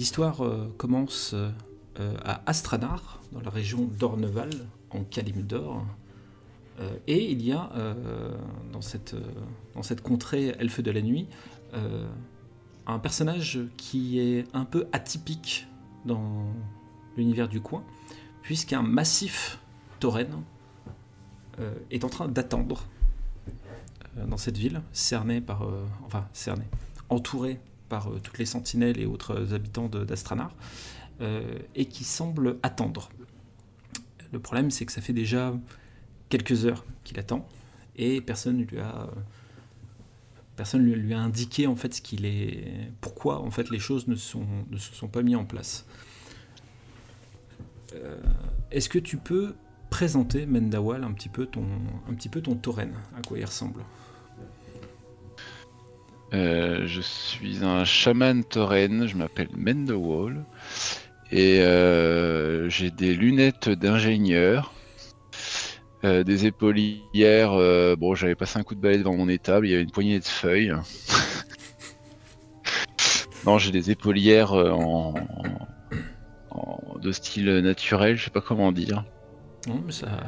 l'histoire commence à Astranar, dans la région d'Orneval, en Kalimdor. et il y a dans, cette, contrée elfe de la nuit un personnage qui est un peu atypique dans l'univers du coin, puisqu'un massif tauren euh, est en train d'attendre euh, dans cette ville, cerné par, euh, enfin cerné, entouré par toutes les sentinelles et autres habitants d'Astranar, et qui semble attendre. Le problème, c'est que ça fait déjà quelques heures qu'il attend, et personne ne lui a personne lui, lui a indiqué en fait ce qu'il est, pourquoi en fait les choses ne, sont, ne se sont pas mis en place. Euh, est-ce que tu peux présenter Mendawal un petit peu ton, un petit peu ton tauren, à quoi il ressemble? Euh, Je suis un chaman tauren, je m'appelle Mendawal et euh, j'ai des lunettes d'ingénieur euh, des épaulières. Euh, bon, j'avais passé un coup de balai devant mon étable, il y avait une poignée de feuilles. non, j'ai des épaulières euh, en, de style naturel, je sais pas comment dire.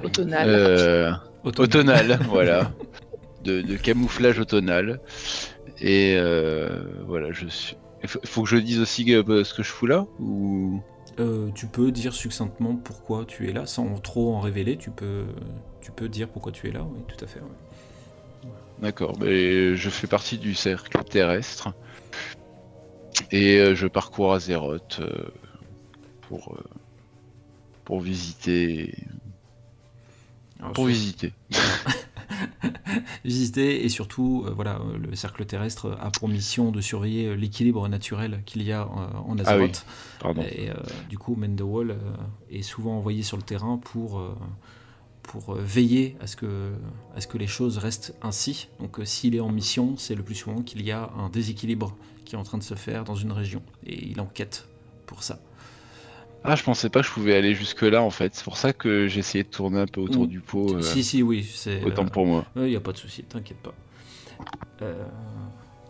Automnal. automnal. voilà. De, camouflage automnal. Et voilà, je suis. Il faut, que je dise aussi ce que je fous là ou? Euh, tu peux dire succinctement pourquoi tu es là, sans trop en révéler. Tu peux, tu peux dire pourquoi tu es là, oui, tout à fait. D'accord, mais je fais partie du cercle terrestre et euh, je parcours Azeroth euh, pour, pour visiter. pour visiter. visiter et surtout, euh, voilà, le cercle terrestre a pour mission de surveiller euh, l'équilibre naturel qu'il y a en ah Azeroth. et euh, du coup, Mendewall est souvent envoyé sur le terrain pour pour veiller à ce, que, à ce que les choses restent ainsi. Donc s'il est en mission, c'est le plus souvent qu'il y a un déséquilibre qui est en train de se faire dans une région. Et il enquête pour ça. Ah, je pensais pas que je pouvais aller jusque-là en fait. C'est pour ça que j'ai essayé de tourner un peu autour du pot. Euh, si, si, oui. c'est Autant pour moi. Il n'y a pas de souci, t'inquiète pas. Euh,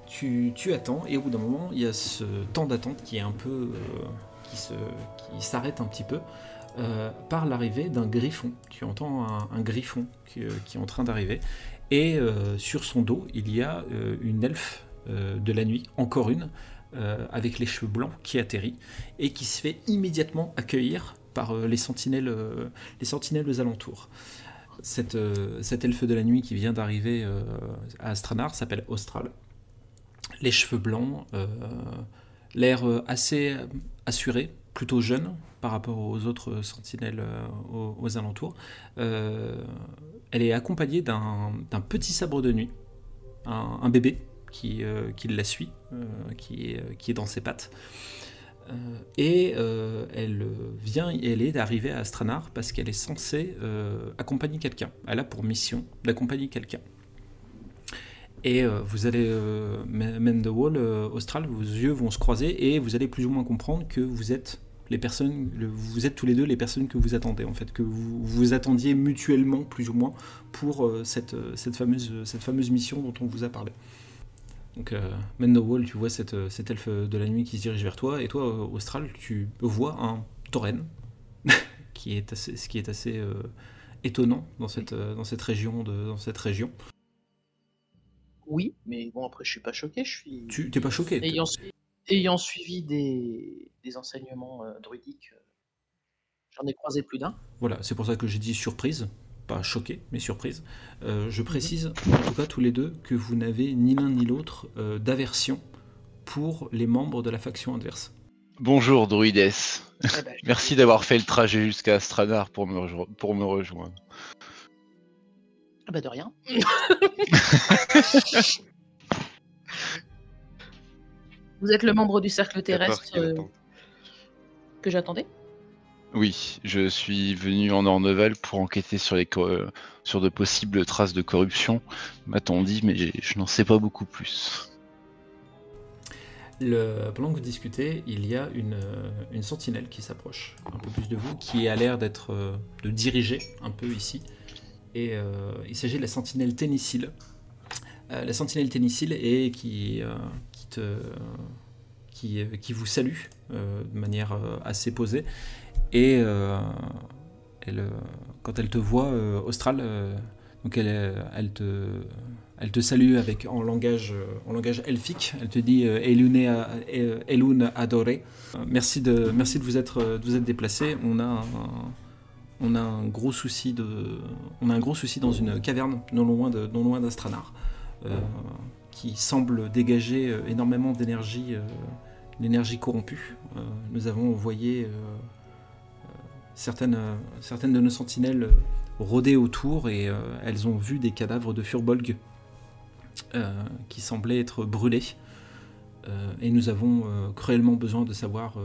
tu, tu, attends et au bout d'un moment, il y a ce temps d'attente qui est un peu. Euh, qui, se, qui s'arrête un petit peu par l'arrivée d'un griffon. Tu entends un, griffon qui, qui, est en train d'arriver. Et sur son dos, il y a une elfe de la nuit, encore une, euh, avec les cheveux blancs qui atterrit et qui se fait immédiatement accueillir par euh, les, sentinelles, euh, les sentinelles aux alentours. Cette, cette elfe de la nuit qui vient d'arriver à Astranar s'appelle Austral. Les cheveux blancs, l'air assez assuré, plutôt jeune par rapport aux autres sentinelles aux, alentours. elle est accompagnée d'un petit sabre de nuit, un bébé qui, euh, qui la suit, euh, qui, est, euh, qui est dans ses pattes. et elle vient, elle est arrivée à Astranar parce qu'elle est censée accompagner quelqu'un. Elle a pour mission d'accompagner quelqu'un. Et vous allez, the wall, Austral, vos yeux vont se croiser et vous allez plus ou moins comprendre que vous êtes les personnes, vous êtes tous les deux les personnes que vous attendez, en fait, que vous vous attendiez mutuellement, plus ou moins, pour cette fameuse mission dont on vous a parlé. Donc, euh, Wall, tu vois cette, euh, cet elfe de la nuit qui se dirige vers toi, et toi, euh, Austral, tu vois un tauren, qui est assez, ce qui est assez euh, étonnant dans cette, dans cette région. De, dans cette région. Oui, mais bon, après, je suis pas choqué. Je suis... Tu t'es pas choqué Ayant, ayant suivi des, des enseignements druidiques, j'en ai croisé plus d'un. Voilà, c'est pour ça que j'ai dit surprise, pas choqué, mais surprise. Euh, je précise, en tout cas tous les deux, que vous n'avez ni l'un ni l'autre euh, d'aversion pour les membres de la faction adverse. Bonjour Druides. Ah bah, Merci d'avoir fait le trajet jusqu'à Astranar pour me, pour me rejoindre. Ah bah de rien. vous êtes le membre du cercle terrestre euh, que j'attendais? Oui, je suis venu en Orneval pour enquêter sur, les sur de possibles traces de corruption, m'a-t-on dit, mais je n'en sais pas beaucoup plus. Le, pendant que vous discutez, il y a une, une sentinelle qui s'approche un peu plus de vous, qui a l'air d'être de diriger un peu ici. Et euh, il s'agit de la sentinelle Ténicile. Euh, la sentinelle Ténicile est qui, euh, qui te qui, qui vous salue de manière assez posée. Et elle, quand elle te voit, Austral, donc elle, te, elle te salue avec, en, langage, en langage elfique. Elle te dit Elune adoré. Merci de, merci de vous être, vous être déplacé. On a un, on a un gros souci de, on a un gros souci dans une caverne non loin de, non loin d'Astranar, euh, qui semble dégager euh, énormément d'énergie, d'énergie euh, corrompue. nous avons envoyé certaines, certaines de nos sentinelles rôder autour et elles ont vu des cadavres de Furbolg qui semblaient être brûlés. et nous avons cruellement besoin de savoir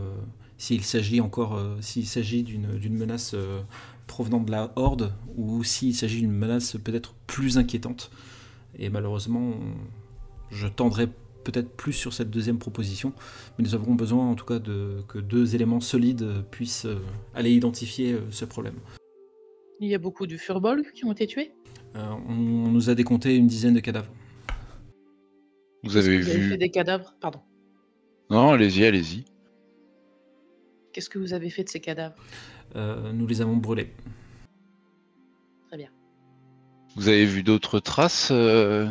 s'il s'agit encore, euh, s'il s'agit d'une menace euh, provenant de la Horde ou s'il s'agit d'une menace peut-être plus inquiétante. Et malheureusement, je tendrai peut-être plus sur cette deuxième proposition, mais nous avons besoin en tout cas de, que deux éléments solides puissent euh, aller identifier ce problème. Il y a beaucoup de furbolg qui ont été tués? On, nous a décompté une dizaine de cadavres. Vous avez vu... fait des cadavres? Pardon. Non, allez-y, allez-y. Qu'est-ce que vous avez fait de ces cadavres? Euh, Nous les avons brûlés. Très bien. Vous avez vu d'autres traces euh,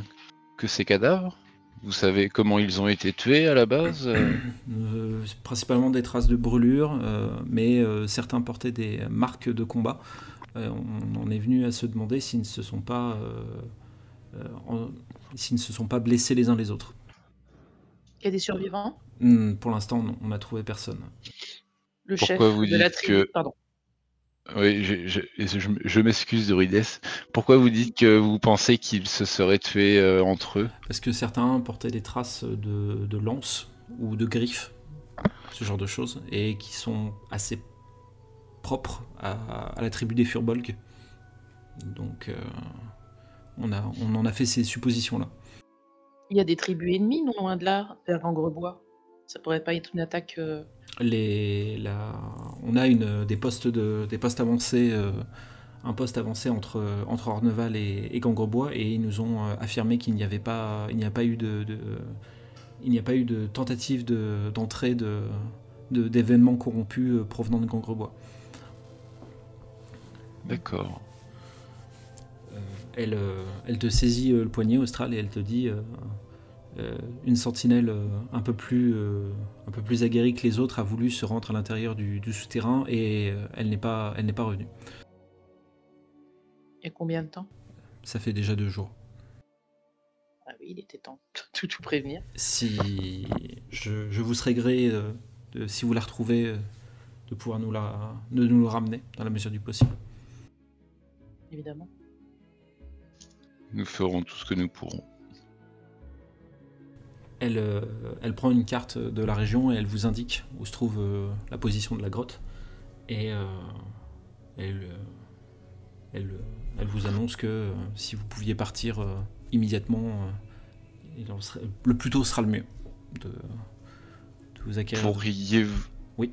que ces cadavres? Vous savez comment ils ont été tués à la base euh Principalement des traces de brûlures, mais certains portaient des marques de combat. on en est venu à se demander s'ils ne se sont pas, s'ils ne se sont pas blessés les uns les autres. Il y a des survivants? Hmm, Pour l'instant, non. On n'a trouvé personne le chef de la tribu. Pardon. Oui, je, je, m'excuse de Rides. Pourquoi vous dites que vous pensez qu'ils se seraient tués euh, entre eux? Parce que certains portaient des traces de, de lances ou de griffes, ce genre de choses, et qui sont assez propres à, la tribu des Furbolg. Donc, euh, on, a, on en a fait ces suppositions-là. Il y a des tribus ennemies, non loin de là, vers Gangrebois Ça pourrait pas être une attaque euh, les, on a une, des postes de, des postes avancés, euh, un poste avancé entre entre Orneval et, et Gangrebois, et ils nous ont euh, affirmé qu'il n'y avait pas, il n'y a pas eu de, il n'y a pas eu de tentative d'entrée de, d'événements corrompus euh, provenant de Gangrebois. D'accord. elle, elle te saisit le poignet austral et elle te dit euh, une sentinelle euh, un peu plus euh, un peu plus aguerrie que les autres a voulu se rendre à l'intérieur du, souterrain et elle n'est pas elle n'est pas revenue. Et combien de temps? Ça fait déjà deux jours. Ah oui, il était temps de tout, tout prévenir. Si je, vous serais gré de, si vous la retrouvez de pouvoir nous la de nous le ramener dans la mesure du possible. Évidemment. Nous ferons tout ce que nous pourrons. Euh, elle, prend une carte de la région et elle vous indique où se trouve euh, la position de la grotte. Et euh, elle, elle, vous annonce que si vous pouviez partir immédiatement, le plus tôt sera le mieux de, vous acquérir. Pourriez-vous oui.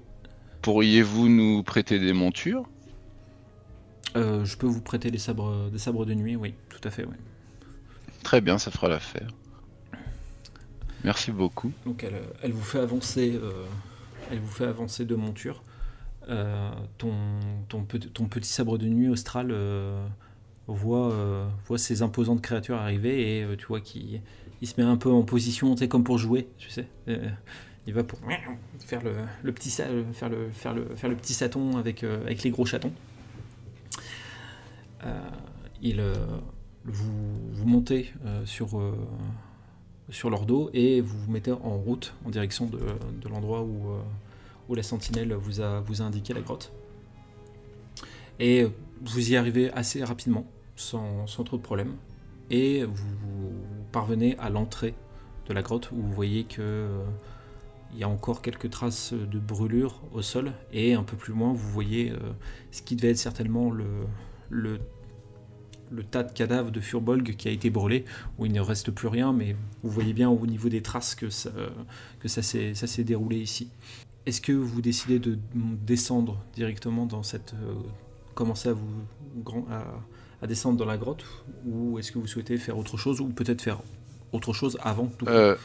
Pourriez-vous nous prêter des montures? Je peux vous prêter des sabres, des sabres de nuit, oui, tout à fait. Oui. Très bien, ça fera l'affaire. Merci beaucoup. Donc elle, vous fait avancer, euh, elle vous fait avancer de monture. Euh, ton, ton, petit sabre de nuit austral euh, voit, voit ces imposantes créatures arriver et tu vois qu'il il se met un peu en position, tu comme pour jouer, tu sais. il va pour faire le, le petit faire le, faire le, faire le petit saton avec, avec les gros chatons. il vous, vous montez sur sur leur dos et vous vous mettez en route en direction de, l'endroit où, euh, où, la sentinelle vous a, vous a indiqué la grotte. Et vous y arrivez assez rapidement, sans, trop de problèmes, et vous, parvenez à l'entrée de la grotte où vous voyez que euh, il y a encore quelques traces de brûlure au sol, et un peu plus loin vous voyez euh, ce qui devait être certainement le le tas de cadavres de Furbolg qui a été brûlé, où il ne reste plus rien, mais vous voyez bien au niveau des traces que ça, que ça s'est déroulé ici. Est-ce que vous décidez de descendre directement dans cette... Euh, commencer à, vous, à, descendre dans la grotte, ou est-ce que vous souhaitez faire autre chose, ou peut-être faire autre chose avant tout euh,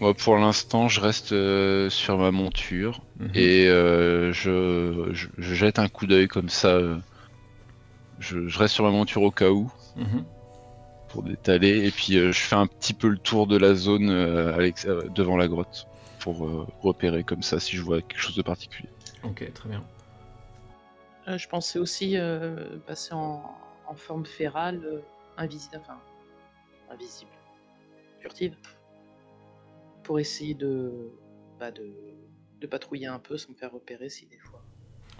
Moi, pour l'instant, je reste euh, sur ma monture Mhm. et je, je- je jette un coup d'œil comme ça. Je, je reste sur ma monture au cas où Mhm. pour détaler et puis euh, je fais un petit peu le tour de la zone euh, euh, devant la grotte pour euh, repérer comme ça si je vois quelque chose de particulier. Ok, très bien. Euh, je pensais aussi euh, passer en, en forme férale, euh, invisible, enfin, invisible, furtive, pour essayer de, bah, de, de patrouiller un peu sans me faire repérer si des fois.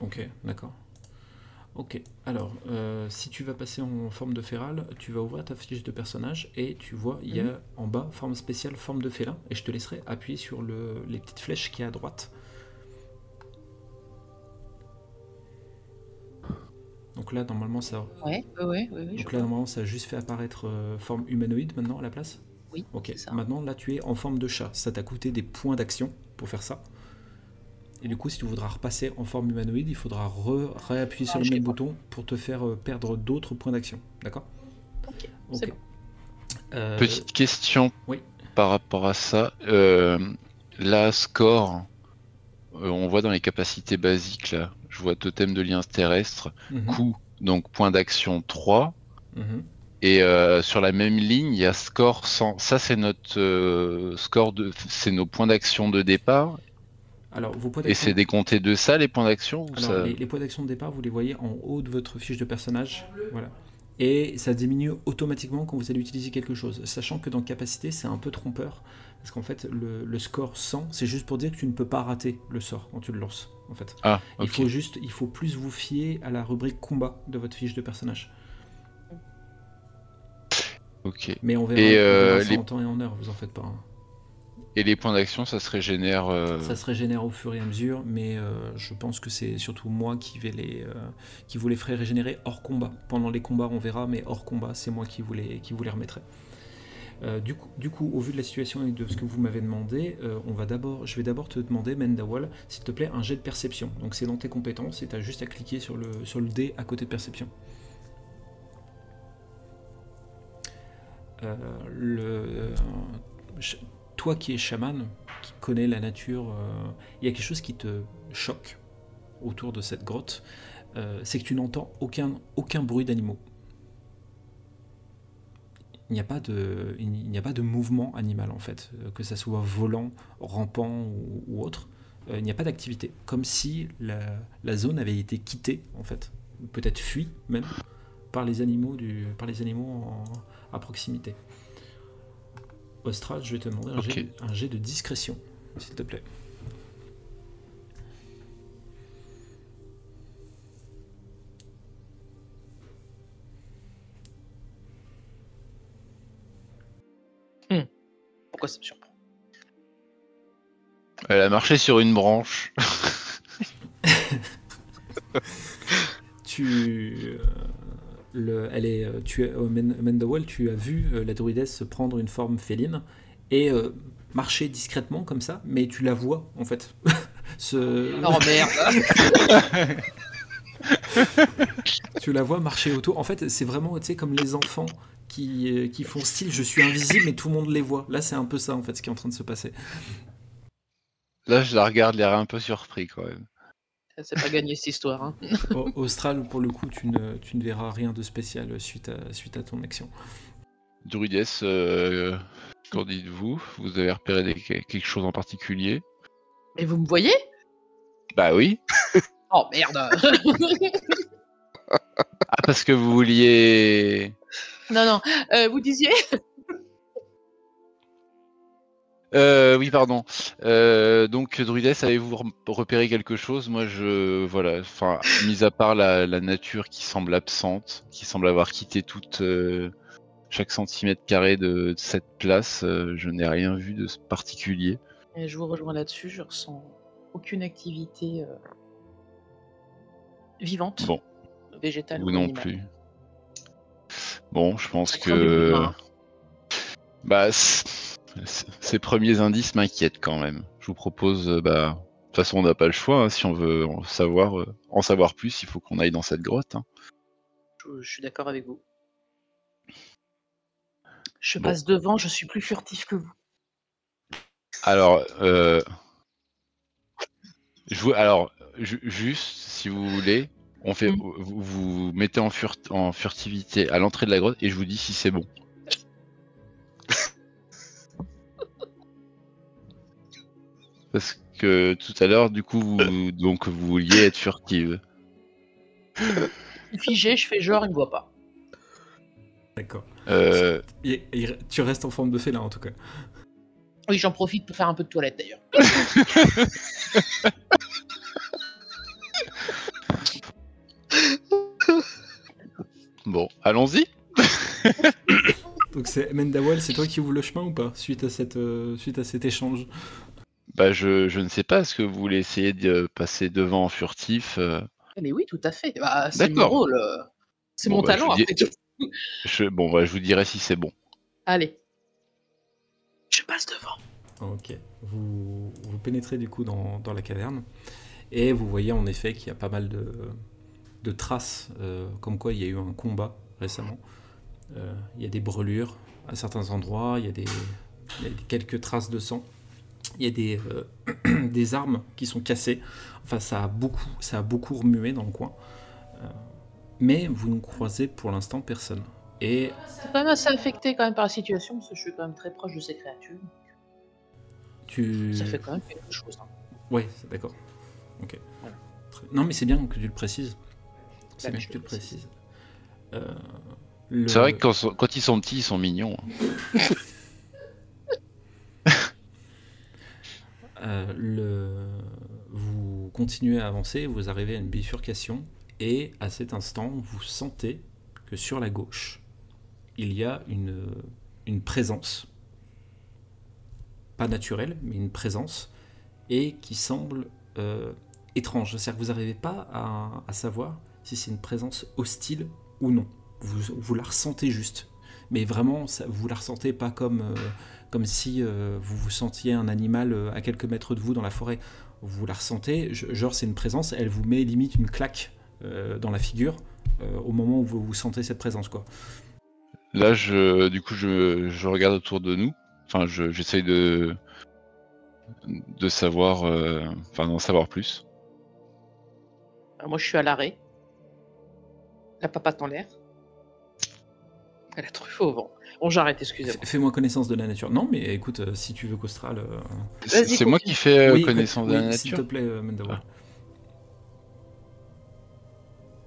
Ok, d'accord. Ok, alors, euh, si tu vas passer en forme de féral, tu vas ouvrir ta fiche de personnage et tu vois, il y a Mhm. en bas forme spéciale, forme de félin, et je te laisserai appuyer sur le, les petites flèches qui est à droite. Donc là, normalement, ça, Ouais, ouais, ouais, ouais, ouais, je donc là, normalement, ça a juste fait apparaître euh, forme humanoïde maintenant à la place. Oui, Ok, ça. maintenant là, tu es en forme de chat. Ça t'a coûté des points d'action pour faire ça. Et du coup, si tu voudras repasser en forme humanoïde, il faudra re- réappuyer sur le même pas. bouton pour te faire euh, perdre d'autres points d'action. D'accord? Ok, c'est bon. Euh, Petite question oui. par rapport à ça. Euh, la score, euh, on voit dans les capacités basiques là, je vois totem de liens terrestres, mhm, coup, donc point d'action 3. mhm. Et euh, sur la même ligne, il y a score 100. Ça, c'est notre euh, score de, c'est nos points d'action de départ. Alors, vos points Et c'est décompté de ça, les points d'action ça... les, les points d'action de départ, vous les voyez en haut de votre fiche de personnage. Voilà. Et ça diminue automatiquement quand vous allez utiliser quelque chose. Sachant que dans capacité, c'est un peu trompeur. Parce qu'en fait, le, le score 100, c'est juste pour dire que tu ne peux pas rater le sort quand tu le lances. En fait. Ah, Il faut juste, il faut plus vous fier à la rubrique combat de votre fiche de personnage. ok. Mais on verra, Et, on euh, verra ça les- en temps et en heure, vous en faites pas. hein. Et les points d'action, ça se régénère. euh, Ça se régénère au fur et à mesure, mais euh, je pense que c'est surtout moi euh, qui vous les ferai régénérer hors combat. Pendant les combats, on verra, mais hors combat, c'est moi qui vous les, qui remettrai. Du, coup, du coup, au vu de la situation et de ce que vous m'avez demandé, on va je vais d'abord te demander, Mendawal, s'il te plaît, un jet de perception. Donc c'est dans tes compétences et tu as juste à cliquer sur le, sur le dé à côté de perception. Le, toi qui es chaman, qui connais la nature, euh, il y a quelque chose qui te choque autour de cette grotte, euh, c'est que tu n'entends aucun, bruit d'animaux. Il n'y a pas de, mouvement animal en fait, euh, que ça soit volant, rampant ou, autre. Il n'y a pas d'activité, comme si la, zone avait été quittée en fait, peut-être fuie même par les animaux du, par les animaux à proximité. Ostral, je vais te demander un, jet, un jet de discrétion, s'il te plaît. Pourquoi ça me surprend? Elle a marché sur une branche. Tu, euh, le, elle est, euh, tu, as- au Men- Mendawal, tu as vu euh, la druidesse prendre une forme féline et euh, marcher discrètement comme ça, mais tu la vois en fait. Se- Oh merde tu la vois marcher autour. En fait, c'est vraiment, tu sais, comme les enfants qui, qui font style, je suis invisible, mais tout le monde les voit. Là, c'est un peu ça en fait, ce qui est en train de se passer. Là, je la regarde, l'air un peu surpris quand même. C'est pas gagné cette histoire. Hein. Au- Austral, pour le coup, tu ne, tu ne verras rien de spécial suite à, suite à ton action. Druidess, euh, qu'en dites-vous? Vous avez repéré des- quelque chose en particulier? Et vous me voyez? Bah oui. Oh merde Ah, parce que vous vouliez. Non, non, euh, vous disiez? Euh, oui, pardon. Euh, donc, Druidess, avez-vous repéré quelque chose? Moi, je. Voilà. Enfin, mis à part la, la nature qui semble absente, qui semble avoir quitté toute. euh, chaque centimètre carré de, de cette place, je n'ai rien vu de particulier. Et Je vous rejoins là-dessus, je ressens aucune activité vivante, Bon, végétale ou non animale. plus. Bon, je pense que. hein. Bah, ces premiers indices m'inquiètent quand même. Je vous propose, euh, bah, de toute façon, on n'a pas le choix. hein, si on veut en savoir, euh, en savoir plus, il faut qu'on aille dans cette grotte. hein. Je, je suis d'accord avec vous. Je Bon. passe devant, je suis plus furtif que vous. Alors, euh, je vous, alors, ju- juste, si vous voulez, on fait, Mm. vous, vous mettez en furtivité à l'entrée de la grotte et je vous dis si c'est bon. Parce que tout à l'heure, du coup, vous, donc vous vouliez être furtive. Figé, je fais genre, il me voit pas. D'accord. Euh, tu restes en forme de félin en tout cas. Oui, j'en profite pour faire un peu de toilette d'ailleurs. bon, allons-y. Donc c'est Mendawal, c'est toi qui ouvre le chemin ou pas suite à cette euh, suite à cet échange? Bah, je, je ne sais pas, est-ce que vous voulez essayer de passer devant en furtif euh, Mais oui, tout à fait. Bah, c'est mon rôle. euh, C'est Bon, mon bah, talent je vous après tout. je, Bon, bah, je vous dirai si c'est bon. Allez. Je passe devant. Ok. Vous, vous pénétrez du coup dans, dans la caverne et vous voyez en effet qu'il y a pas mal de, de traces, euh, comme quoi il y a eu un combat récemment. Euh, il y a des brûlures à certains endroits, il y a, des, il y a des- quelques traces de sang, il y a des, euh, des armes qui sont cassées. Enfin, ça a beaucoup, ça a beaucoup remué dans le coin. Euh, mais vous ne croisez pour l'instant personne. Et C'est quand même assez affecté quand même par la situation parce que je suis quand même très proche de ces créatures. tu... Ça fait quand même quelque chose. hein. Ouais, c'est- d'accord. Ok. Voilà. Non, mais c'est bien que tu le précises. C'est Bah, bien que tu le le précises. Euh, le- C'est vrai que quand, quand ils sont petits, ils sont mignons. euh, vous continuez à avancer, vous arrivez à une bifurcation, et à cet instant, vous sentez que sur la gauche, il y a une, présence. Pas naturelle, mais une présence, et qui semble euh, étrange. C'est-à-dire que vous n'arrivez pas à, savoir si c'est une présence hostile ou non. Vous, vous la ressentez juste. Mais vraiment, ça- vous la ressentez pas comme, euh, comme si euh, vous vous sentiez un animal euh, à quelques mètres de vous dans la forêt. Vous la ressentez, je- genre c'est une présence, elle vous met limite une claque euh, dans la figure euh, au moment où vous, vous sentez cette présence. quoi. Là, je, du coup, je, je regarde autour de nous. Enfin, je- j'essaye de, de savoir, euh, enfin, d'en savoir plus. Alors, moi, je suis à l'arrêt. La papate en l'air. Elle a truffe au vent. Bon, j'arrête, excusez-moi. Fais-moi connaissance de la nature. Non, mais écoute, euh, si tu veux qu'Austral. euh, C'est moi qui fais euh, oui, connaissance oui, de la S'il te nature. plaît, Mendawa.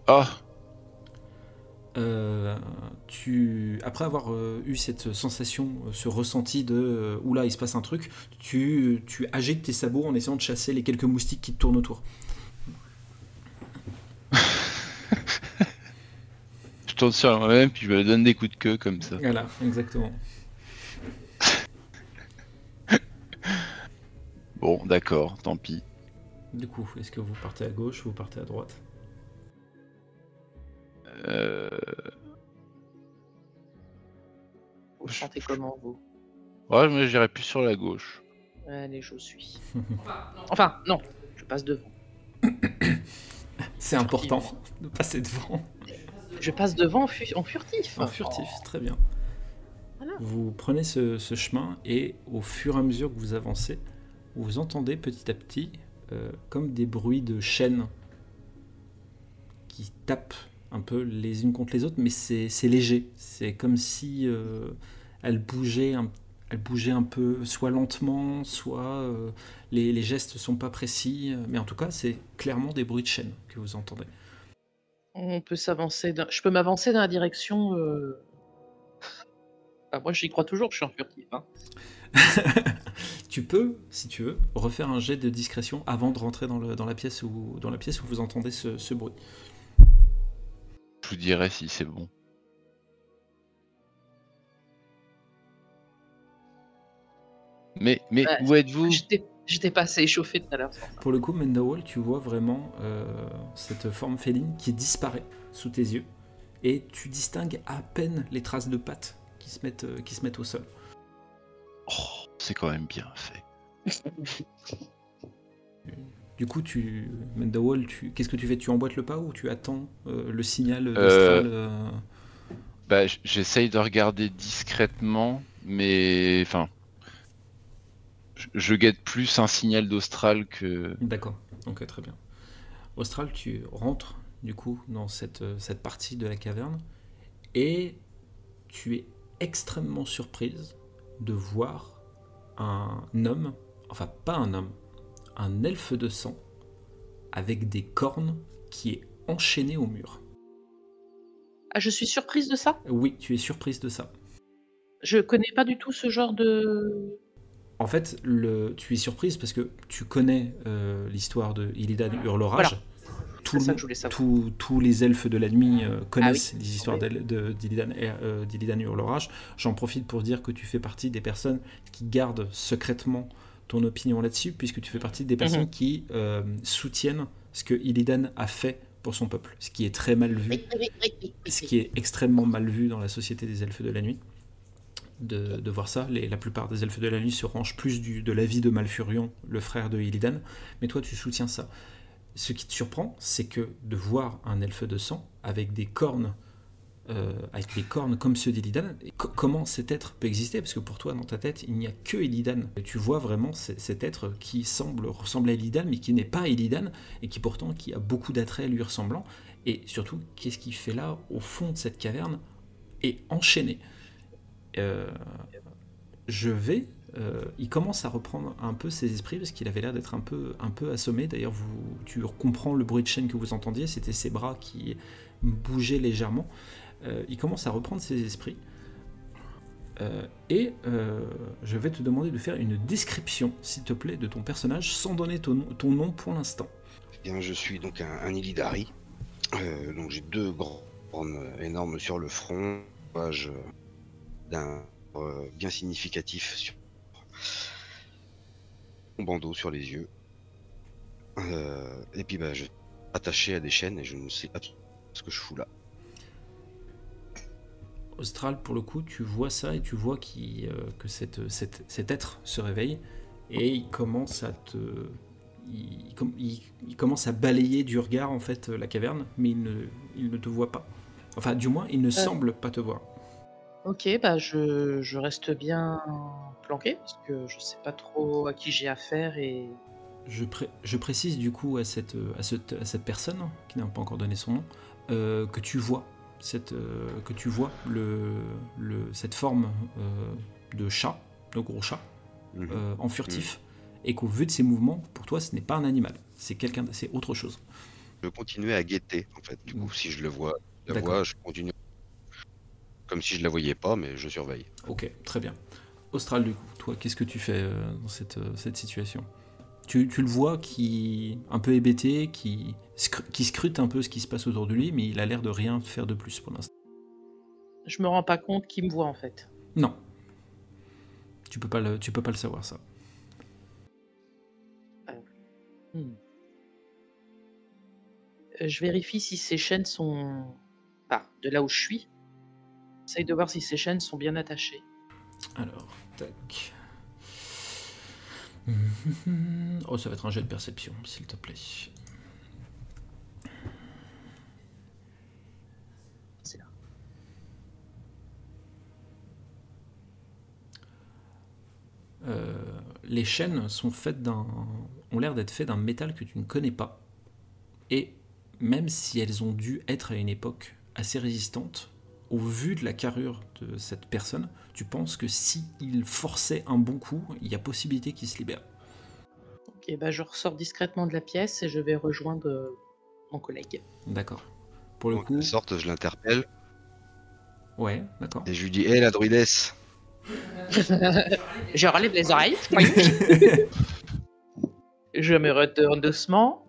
Ah, Euh, tu, après avoir euh, eu cette sensation, ce ressenti de euh, oula, il se passe un truc, tu, tu agites tes sabots en essayant de chasser les quelques moustiques qui te tournent autour. je tourne sur moi-même, puis je me donne des coups de queue comme ça. Voilà, exactement. Bon, d'accord, tant pis. Du coup, est-ce que vous partez à gauche ou vous partez à droite? Euh, Vous sentez comment, vous? Ouais, mais j'irai plus sur la gauche. Allez, je suis. Enfin, non, je passe devant. C'est important de passer devant. Je passe devant en, fu- en furtif. En furtif, très bien. Voilà. Vous prenez ce, ce chemin et au fur et à mesure que vous avancez, vous entendez petit à petit euh, comme des bruits de chaînes qui tapent un peu les unes contre les autres, mais c'est léger. C'est comme si euh, elles bougeaient un, elles bougeaient un peu, soit lentement, soit euh, les, les gestes sont pas précis, mais en tout cas, c'est clairement des bruits de chaînes que vous entendez. On peut s'avancer. dans- Je peux m'avancer dans la direction. euh, Ah, moi, j'y crois toujours que je suis en furtif. hein. tu peux, si tu veux, refaire un jet de discrétion avant de rentrer dans, le- dans la, pièce où, dans la pièce où vous entendez ce, ce bruit. Je vous dirai si c'est bon. Mais, mais Ouais, où êtes-vous? J'étais j'étais pas assez échauffé tout à l'heure. pour le coup, Mendawal, tu vois vraiment euh, cette forme féline qui disparaît sous tes yeux et tu distingues à peine les traces de pattes qui se mettent, euh, qui se mettent au sol. Oh, C'est quand même bien fait. Du coup, tu, Mendawal, tu, qu'est-ce que tu fais? Tu emboîtes le pas ou tu attends euh, le signal Euh, euh, Bah, j'essaye de regarder discrètement, mais enfin, je, guette plus un signal d'Austral que. D'accord, ok, très bien. Austral, tu rentres du coup dans cette, euh, cette partie de la caverne et tu es extrêmement surprise de voir un homme, enfin pas un homme, un elfe de sang avec des cornes qui est enchaîné au mur. Ah, je suis surprise de ça? Oui, tu es surprise de ça. Je connais pas du tout ce genre de. En fait, le, tu es surprise parce que tu connais euh, l'histoire de Illidan Hurlorage. Voilà. Tout C'est ça le- que je voulais savoir. tous- tous les elfes de la nuit euh, connaissent Ah oui. les histoires Oui. d'El- de- d'Illidan euh, Hurlorage. J'en profite pour dire que tu fais partie des personnes qui gardent secrètement ton opinion là-dessus, puisque tu fais partie des personnes Mhm. qui euh, soutiennent ce que Illidan a fait pour son peuple, ce qui est très mal vu. ce qui est extrêmement mal vu dans la société des elfes de la nuit. De, voir ça, la plupart des elfes de la nuit se rangent plus du, de l'avis de Malfurion, le frère de Illidan, mais toi tu soutiens ça. Ce qui te surprend, c'est que de voir un elfe de sang avec des cornes, euh, avec des cornes comme ceux d'Illidan, comment cet être peut exister? Parce que pour toi, dans ta tête, il n'y a que Illidan. Tu vois vraiment cet être qui semble ressembler à Illidan, mais qui n'est pas Illidan, et qui pourtant qui a beaucoup d'attraits lui ressemblant. Et surtout, qu'est-ce qu'il fait là, au fond de cette caverne, et enchaîné? Je vais. euh, il commence à reprendre un peu ses esprits parce qu'il avait l'air d'être un peu, un peu assommé. D'ailleurs, tu comprends le bruit de chaîne que vous entendiez, c'était ses bras qui bougeaient légèrement. Euh, il commence à reprendre ses esprits. Euh, et euh, je vais te demander de faire une description, s'il te plaît, de ton personnage sans donner ton, nom- pour l'instant. Eh bien, je suis donc un, un Illidari. Euh, donc j'ai deux grands cornes énormes sur le front, page d'un euh, bien significatif sur mon bandeau sur les yeux. Euh, et puis bah, je suis attaché à des chaînes et je ne sais pas ce que je fous là. Austral, pour le coup, tu vois ça et tu vois qu'il, euh, que cette, cette- cet être se réveille et il commence à te. Il, com- il- il commence à balayer du regard en fait la caverne, mais il ne, il ne te voit pas. Enfin, du moins, il ne semble pas te voir. Ok, bah je, je reste bien planqué parce que je sais pas trop à qui j'ai affaire et. Je, pré- je précise du coup à cette, à cette, à cette personne qui n'a pas encore donné son nom euh, que tu vois cette, euh, que tu vois le, le- cette forme euh, de chat, de gros chat, euh, en furtif, et qu'au vu de ses mouvements, pour toi, ce n'est pas un animal, c'est quelqu'un, c'est autre chose. Je continuais à guetter en fait. Du coup, Mm. si je le vois, la vois, je continue. Comme si je la voyais pas, mais je surveille. Ok, très bien. Austral, du coup, toi, qu'est-ce que tu fais euh, dans cette, euh, cette situation? Tu, tu le vois qui un peu hébété, qui, qui scrute un peu ce qui se passe autour de lui, mais il a l'air de rien faire de plus pour l'instant. Je me rends pas compte qui me voit en fait. Non. Tu peux pas le, tu peux pas le savoir ça. Hmm. Euh, Je vérifie si ces chaînes sont. Ah, de là où je suis. J'essaye de voir si ces chaînes sont bien attachées. Alors, tac. Oh, ça va être un jet de perception, s'il te plaît. C'est là. Euh, les chaînes sont faites d'un, ont l'air d'être faites d'un métal que tu ne connais pas. Et même si elles ont dû être à une époque assez résistantes, au vu de la carrure de cette personne, tu penses que si il forçait un bon coup, il y a possibilité qu'il se libère? Ok, bah je ressors discrètement de la pièce et je vais rejoindre euh, mon collègue. D'accord. Pour le Donc, coup, de sorte, je l'interpelle ouais, d'accord. et je lui dis Hé la druidesse Je relève les oreilles. je me retourne doucement.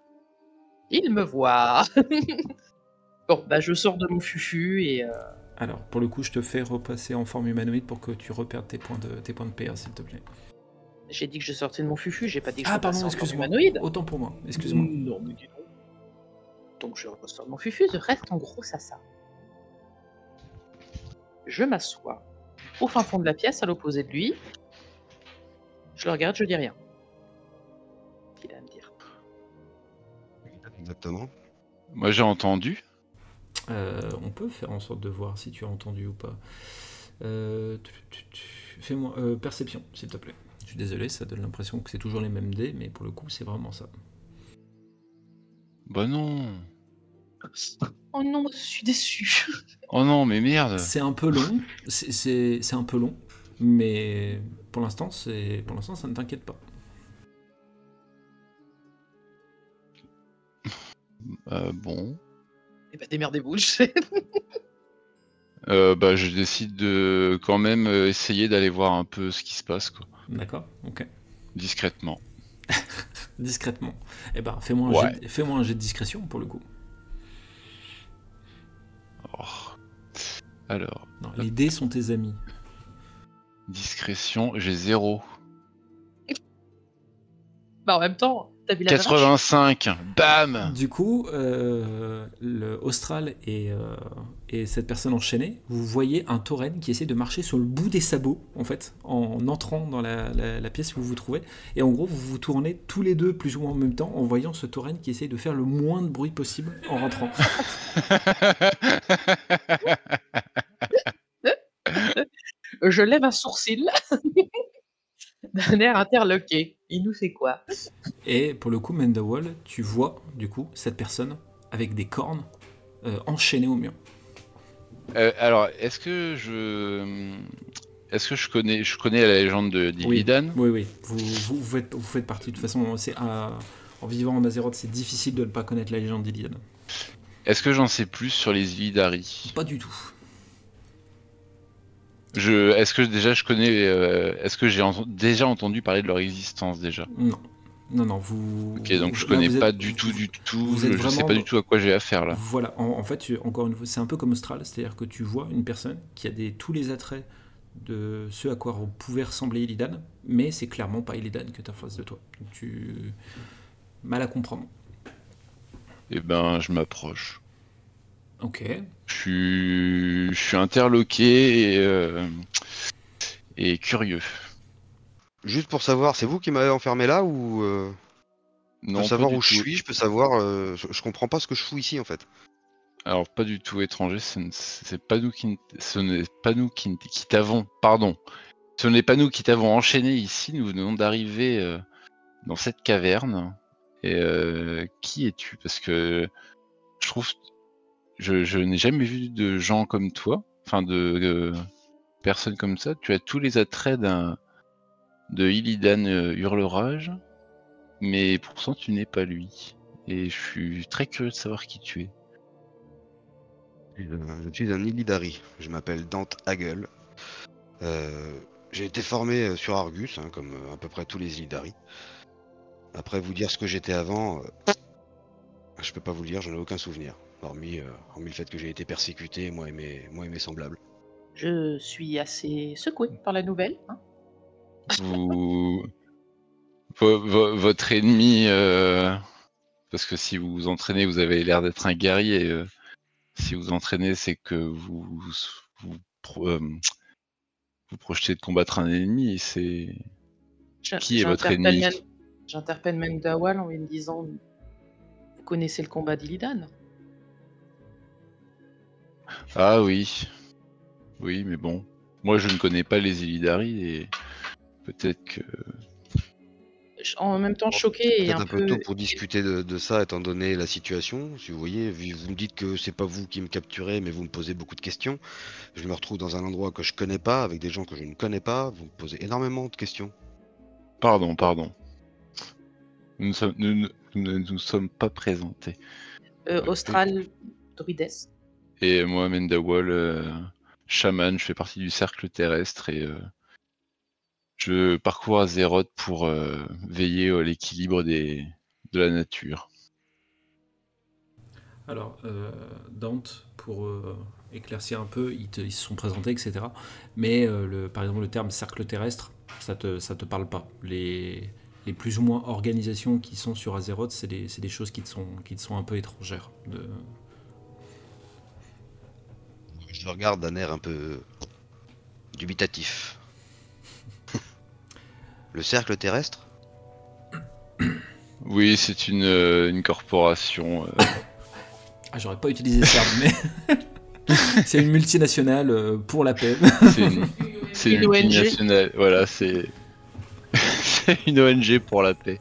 Il me voit. bon, bah je sors de mon fufu et euh, Alors, pour le coup, je te fais repasser en forme humanoïde pour que tu reperdes tes points de, tes points de PA, s'il te plaît. j'ai dit que je sortais de mon fufu, j'ai pas dit que je Ah, pardon, en forme excuse-moi. humanoïde. Autant pour moi, excuse-moi. Non, mais dis donc. Donc je ressors de mon fufu, je reste en gros sassa. Je m'assois au fin fond de la pièce, à l'opposé de lui. Je le regarde, je dis rien. Qu'il a à me dire? Exactement. Moi j'ai entendu. Euh, on peut faire en sorte de voir si tu as entendu ou pas. Euh, Fais-moi euh, perception, s'il te plaît. Je suis désolé, ça donne l'impression que c'est toujours les mêmes dés, mais pour le coup, c'est vraiment ça. Bah non. Oh non, je suis déçu. Oh non, mais merde. C'est un peu long, c'est- un peu long, mais pour l'instant, c'est pour l'instant, ça ne t'inquiète pas. Euh, bon. Eh ben démerdez-vous, je sais. Euh, bah, je décide de quand même euh, essayer d'aller voir un peu ce qui se passe, quoi. D'accord Ok. Discrètement. Discrètement. Eh ben, fais-moi un, Ouais. jet de- fais-moi un jet de discrétion pour le coup. Oh. Alors, Non, les dés sont tes amis. discrétion, j'ai 0. Bah en même temps, vu la vache? 85, bam Du coup, euh, le Austral et, euh, et cette personne enchaînée, vous voyez un tauren qui essaie de marcher sur le bout des sabots, en fait, en entrant dans la, la- la pièce où vous vous trouvez. Et en gros, vous vous tournez tous les deux plus ou moins en même temps en voyant ce tauren qui essaie de faire le moins de bruit possible en rentrant. Je lève un sourcil d'un air interloqué. Il nous fait quoi? Et pour le coup, Mendawall, tu vois, du coup, cette personne avec des cornes euh, enchaînées au mur. Euh, alors, est-ce que je... Est-ce que je connais, je connais la légende de Oui. d'Illidan Oui, oui, vous, vous, vous faites, vous faites partie. De toute façon, c'est en vivant en Azeroth, c'est difficile de ne pas connaître la légende d'Iliad. Est-ce que j'en sais plus sur les Illidari Pas du tout. Je... Est-ce que déjà je connais... euh, Est-ce que j'ai déjà entendu parler de leur existence déjà? Non. Non, non, vous. Ok, donc je connais pas du tout, du tout, vous je, je sais pas du tout à quoi j'ai affaire là. Voilà, en, en fait, encore une fois, c'est un peu comme Austral, c'est-à-dire que tu vois une personne qui a des, tous les attraits de ce à quoi pouvait ressembler Illidan, mais c'est clairement pas Illidan que tu as en face de toi. Donc tu. mal à comprendre. Et ben, je m'approche. Ok. Je suis, je suis interloqué et, euh, et curieux. Juste pour savoir, c'est vous qui m'avez enfermé là ou euh, je Non, peux savoir où je suis, je peux savoir. euh, je, je comprends pas ce que je fous ici en fait. Alors pas du tout étranger, c'est pas nous qui, ce n'est pas nous qui, t'avons, pardon, ce n'est pas nous qui t'avons enchaîné ici. Nous venons d'arriver euh, dans cette caverne. Et qui es-tu? Parce que je trouve, je, n'ai jamais vu de gens comme toi, enfin de, personnes comme ça. Tu as tous les attraits d'un de Illidan euh, Hurlerage, mais pourtant tu n'es pas lui. Et je suis très curieux de savoir qui tu es. Je, je suis un Illidari. Je m'appelle Dante Hagel. Euh, J'ai été formé euh, sur Argus, hein, comme à peu près tous les Illidari. Après vous dire ce que j'étais avant, euh, je peux pas vous le dire, j'en ai aucun souvenir. Hormis, euh, hormis le fait que j'ai été persécuté, moi et mes, moi et mes semblables. Je suis assez secoué par la nouvelle. hein. vous... vo- vo- votre ennemi, euh, parce que si vous vous entraînez, vous avez l'air d'être un guerrier. euh, si vous entraînez, c'est que vous vous, pro- euh, vous projetez de combattre un ennemi. C'est Qui est votre ennemi? J'interpelle Mendawal en lui disant Vous connaissez le combat d'Illidan ah oui, oui, mais bon, moi je ne connais pas les Illidari et peut-être que Je- En même temps, choqué et un, un peu tôt pour discuter de, de ça, étant donné la situation. Si vous voyez, vous me dites que c'est pas vous qui me capturez, mais vous me posez beaucoup de questions. Je me retrouve dans un endroit que je connais pas, avec des gens que je ne connais pas. Vous me posez énormément de questions. pardon, pardon. Nous ne sommes, nous, sommes pas présentés. euh, Austral Druides. Et moi, Mendawal, euh, chaman, je fais partie du cercle terrestre et euh, je parcours Azeroth pour euh, veiller à l'équilibre de la nature. Alors, Dante, pour éclaircir un peu, ils, se sont présentés, etc. Mais par exemple, le terme cercle terrestre, ça te, te parle pas. Les, plus ou moins organisations qui sont sur Azeroth, c'est des, choses qui te, sont, un peu étrangères. Je le regarde d'un air un peu dubitatif. le cercle terrestre? Oui, c'est une, euh, une corporation. euh, Ah, j'aurais pas utilisé terme, mais c'est une multinationale euh, pour la paix. c'est une, c'est une multinationale. Voilà, c'est. Une ONG pour la paix.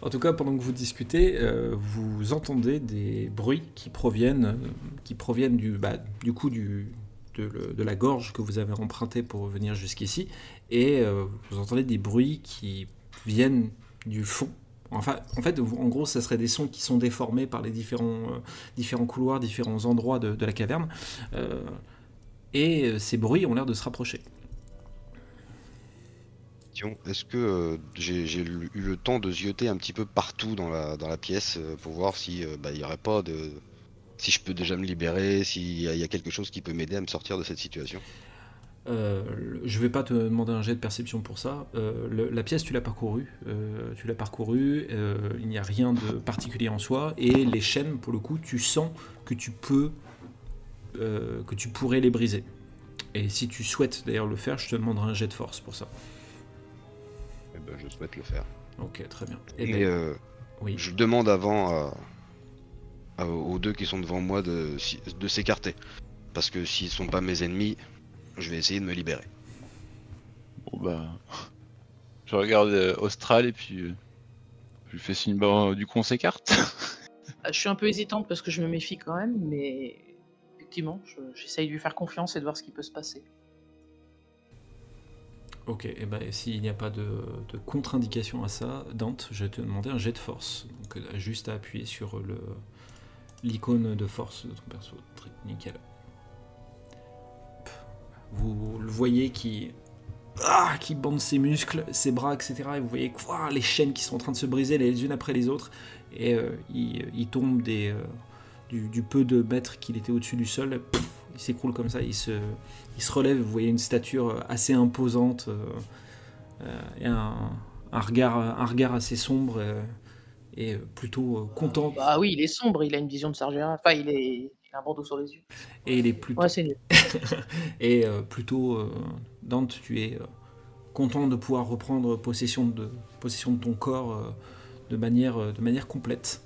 En tout cas, pendant que vous discutez, euh, vous entendez des bruits qui proviennent, euh, qui proviennent du, bah, du coup du, de, la gorge que vous avez empruntée pour venir jusqu'ici, et euh, vous entendez des bruits qui viennent du fond. Enfin, en fait, en gros, ça serait des sons qui sont déformés par les différents, différents couloirs, différents endroits de, la caverne, et ces bruits ont l'air de se rapprocher. Est-ce que euh, j'ai eu le temps de zioter un petit peu partout dans la, pièce euh, pour voir si euh, bah, aurait pas de. Si je peux déjà me libérer, s'il y, a- quelque chose qui peut m'aider à me sortir de cette situation? Euh, je vais pas te demander un jet de perception pour ça. La pièce, tu l'as parcourue. tu l'as parcourue. il n'y a rien de particulier en soi. Et les chaînes, pour le coup, tu sens que tu peux, que tu pourrais les briser. Et si tu souhaites d'ailleurs le faire, je te demanderai un jet de force pour ça. Ben, je souhaite le faire. Ok, très bien. Eh Et ben, euh, oui. je demande avant à- à- aux deux qui sont devant moi de, s'écarter. Parce que s'ils sont pas mes ennemis, je vais essayer de me libérer. Bon bah. Je regarde euh, Austral et puis. euh, je lui fais signe, bah, du coup on s'écarte. Je suis un peu hésitante parce que je me méfie quand même, mais effectivement, je- j'essaye de lui faire confiance et de voir ce qui peut se passer. Ok, et ben s'il n'y a pas de, contre-indication à ça, Dante, je vais te demander un jet de force. Donc euh, juste à appuyer sur l'icône de force de ton perso. Très nickel. Vous le voyez qui ah, qui bande ses muscles, ses bras, etc. Et vous voyez ouah, les chaînes qui sont en train de se briser les unes après les autres. Et euh, il, tombe des, euh, du, peu de mètres qu'il était au-dessus du sol. Il s'écroule comme ça, il se, il se relève, vous voyez une stature assez imposante euh, euh, et un, un regard, un regard assez sombre euh, et plutôt content. Bah oui, il est sombre, il a une vision de Sargera. Enfin, il, est... il a un bandeau sur les yeux. Et il est plutôt, Ouais, et euh, plutôt euh, Dante, tu es euh, content de pouvoir reprendre possession de, possession de ton corps de, manière, de manière complète.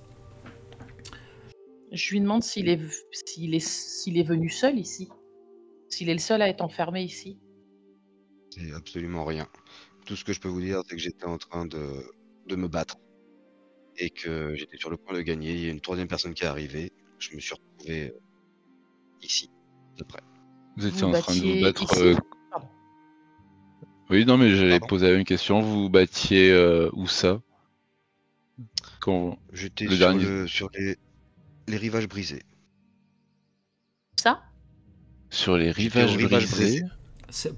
Je lui demande s'il est... S'il, est... s'il est venu seul ici. S'il est le seul à être enfermé ici. C'est absolument rien. Tout ce que je peux vous dire, c'est que j'étais en train de, de me battre. Et que j'étais sur le point de gagner. Il y a une troisième personne qui est arrivée. Je me suis retrouvé euh, ici, de près. Vous étiez Vous en train de vous battre. euh. Oui, non, mais j'allais poser la même question. Vous vous battiez euh, où ça? Quand... J'étais Le sur, dernier. le- sur les, les rivages brisés. Ça Sur les rivages rivage brisés.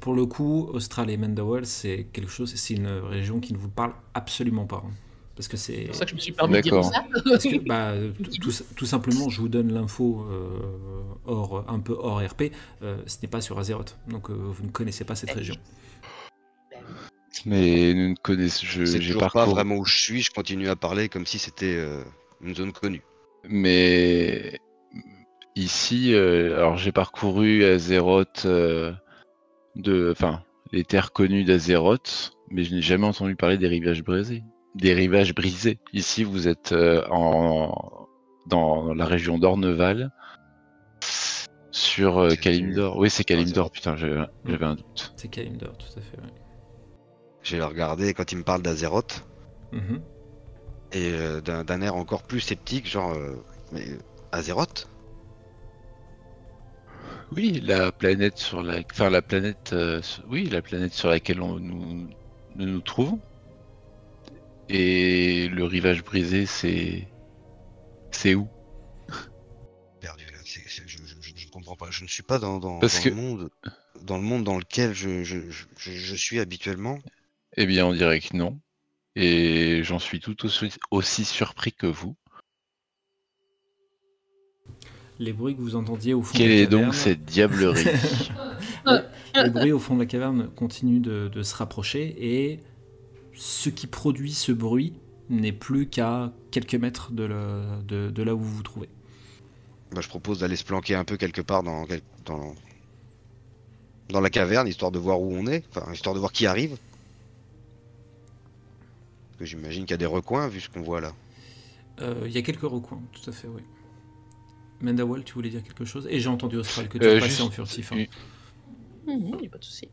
Pour le coup, Austral et Mendawal, c'est quelque chose, c'est une région qui ne vous parle absolument pas. hein. Parce que c'est. C'est pour ça que je me suis permis de dire D'accord. ça. Parce que, bah, tout, simplement, je vous donne l'info euh, hors, un peu hors RP. euh, ce n'est pas sur Azeroth, donc euh, vous ne connaissez pas cette oui. région. Mais nous ne connaissons. je- C'est J'ai toujours pas vraiment où je suis. Je continue à parler comme si c'était euh, une zone connue. Mais ici, euh, alors j'ai parcouru Azeroth, euh, de, enfin, les terres connues d'Azeroth, mais je n'ai jamais entendu parler des rivages brisés. Des rivages brisés. Ici, vous êtes euh, en, dans la région d'Orneval, sur euh, Kalimdor. Oui, c'est Kalimdor, putain, j'avais j'avais un doute. C'est Kalimdor, tout à fait. ouais. J'ai regardé quand il me parle d'Azeroth. Mhm. Et euh, d'un air encore plus sceptique, genre. euh, mais Azeroth? Oui, la planète sur la, enfin la planète, euh, sur- oui, la planète sur laquelle on, nous, nous nous trouvons. Et le rivage brisé, c'est, c'est où? Perdu là. c'est- c'est- je, je- je- je ne comprends pas. Je ne suis pas dans, dans, Parce dans que- le monde. Dans le monde dans lequel je, je- je- je- je suis habituellement. Eh bien, on dirait que non. Et j'en suis tout aussi, aussi surpris que vous. Les bruits que vous entendiez au fond Quelle de la est donc caverne, cette diablerie? Les bruits au fond de la caverne continuent de, de se rapprocher et ce qui produit ce bruit n'est plus qu'à quelques mètres de, le- de- de là où vous vous trouvez. Bah, je propose d'aller se planquer un peu quelque part dans, dans la caverne, histoire de voir où on est, enfin, histoire de voir qui arrive. Parce que j'imagine qu'il y a des recoins vu ce qu'on voit là. Euh, Il y a quelques recoins, tout à fait, oui. Mendawal, tu voulais dire quelque chose? Et j'ai entendu Austral que tu Euh, es passé juste en furtif. hein. y a pas de souci.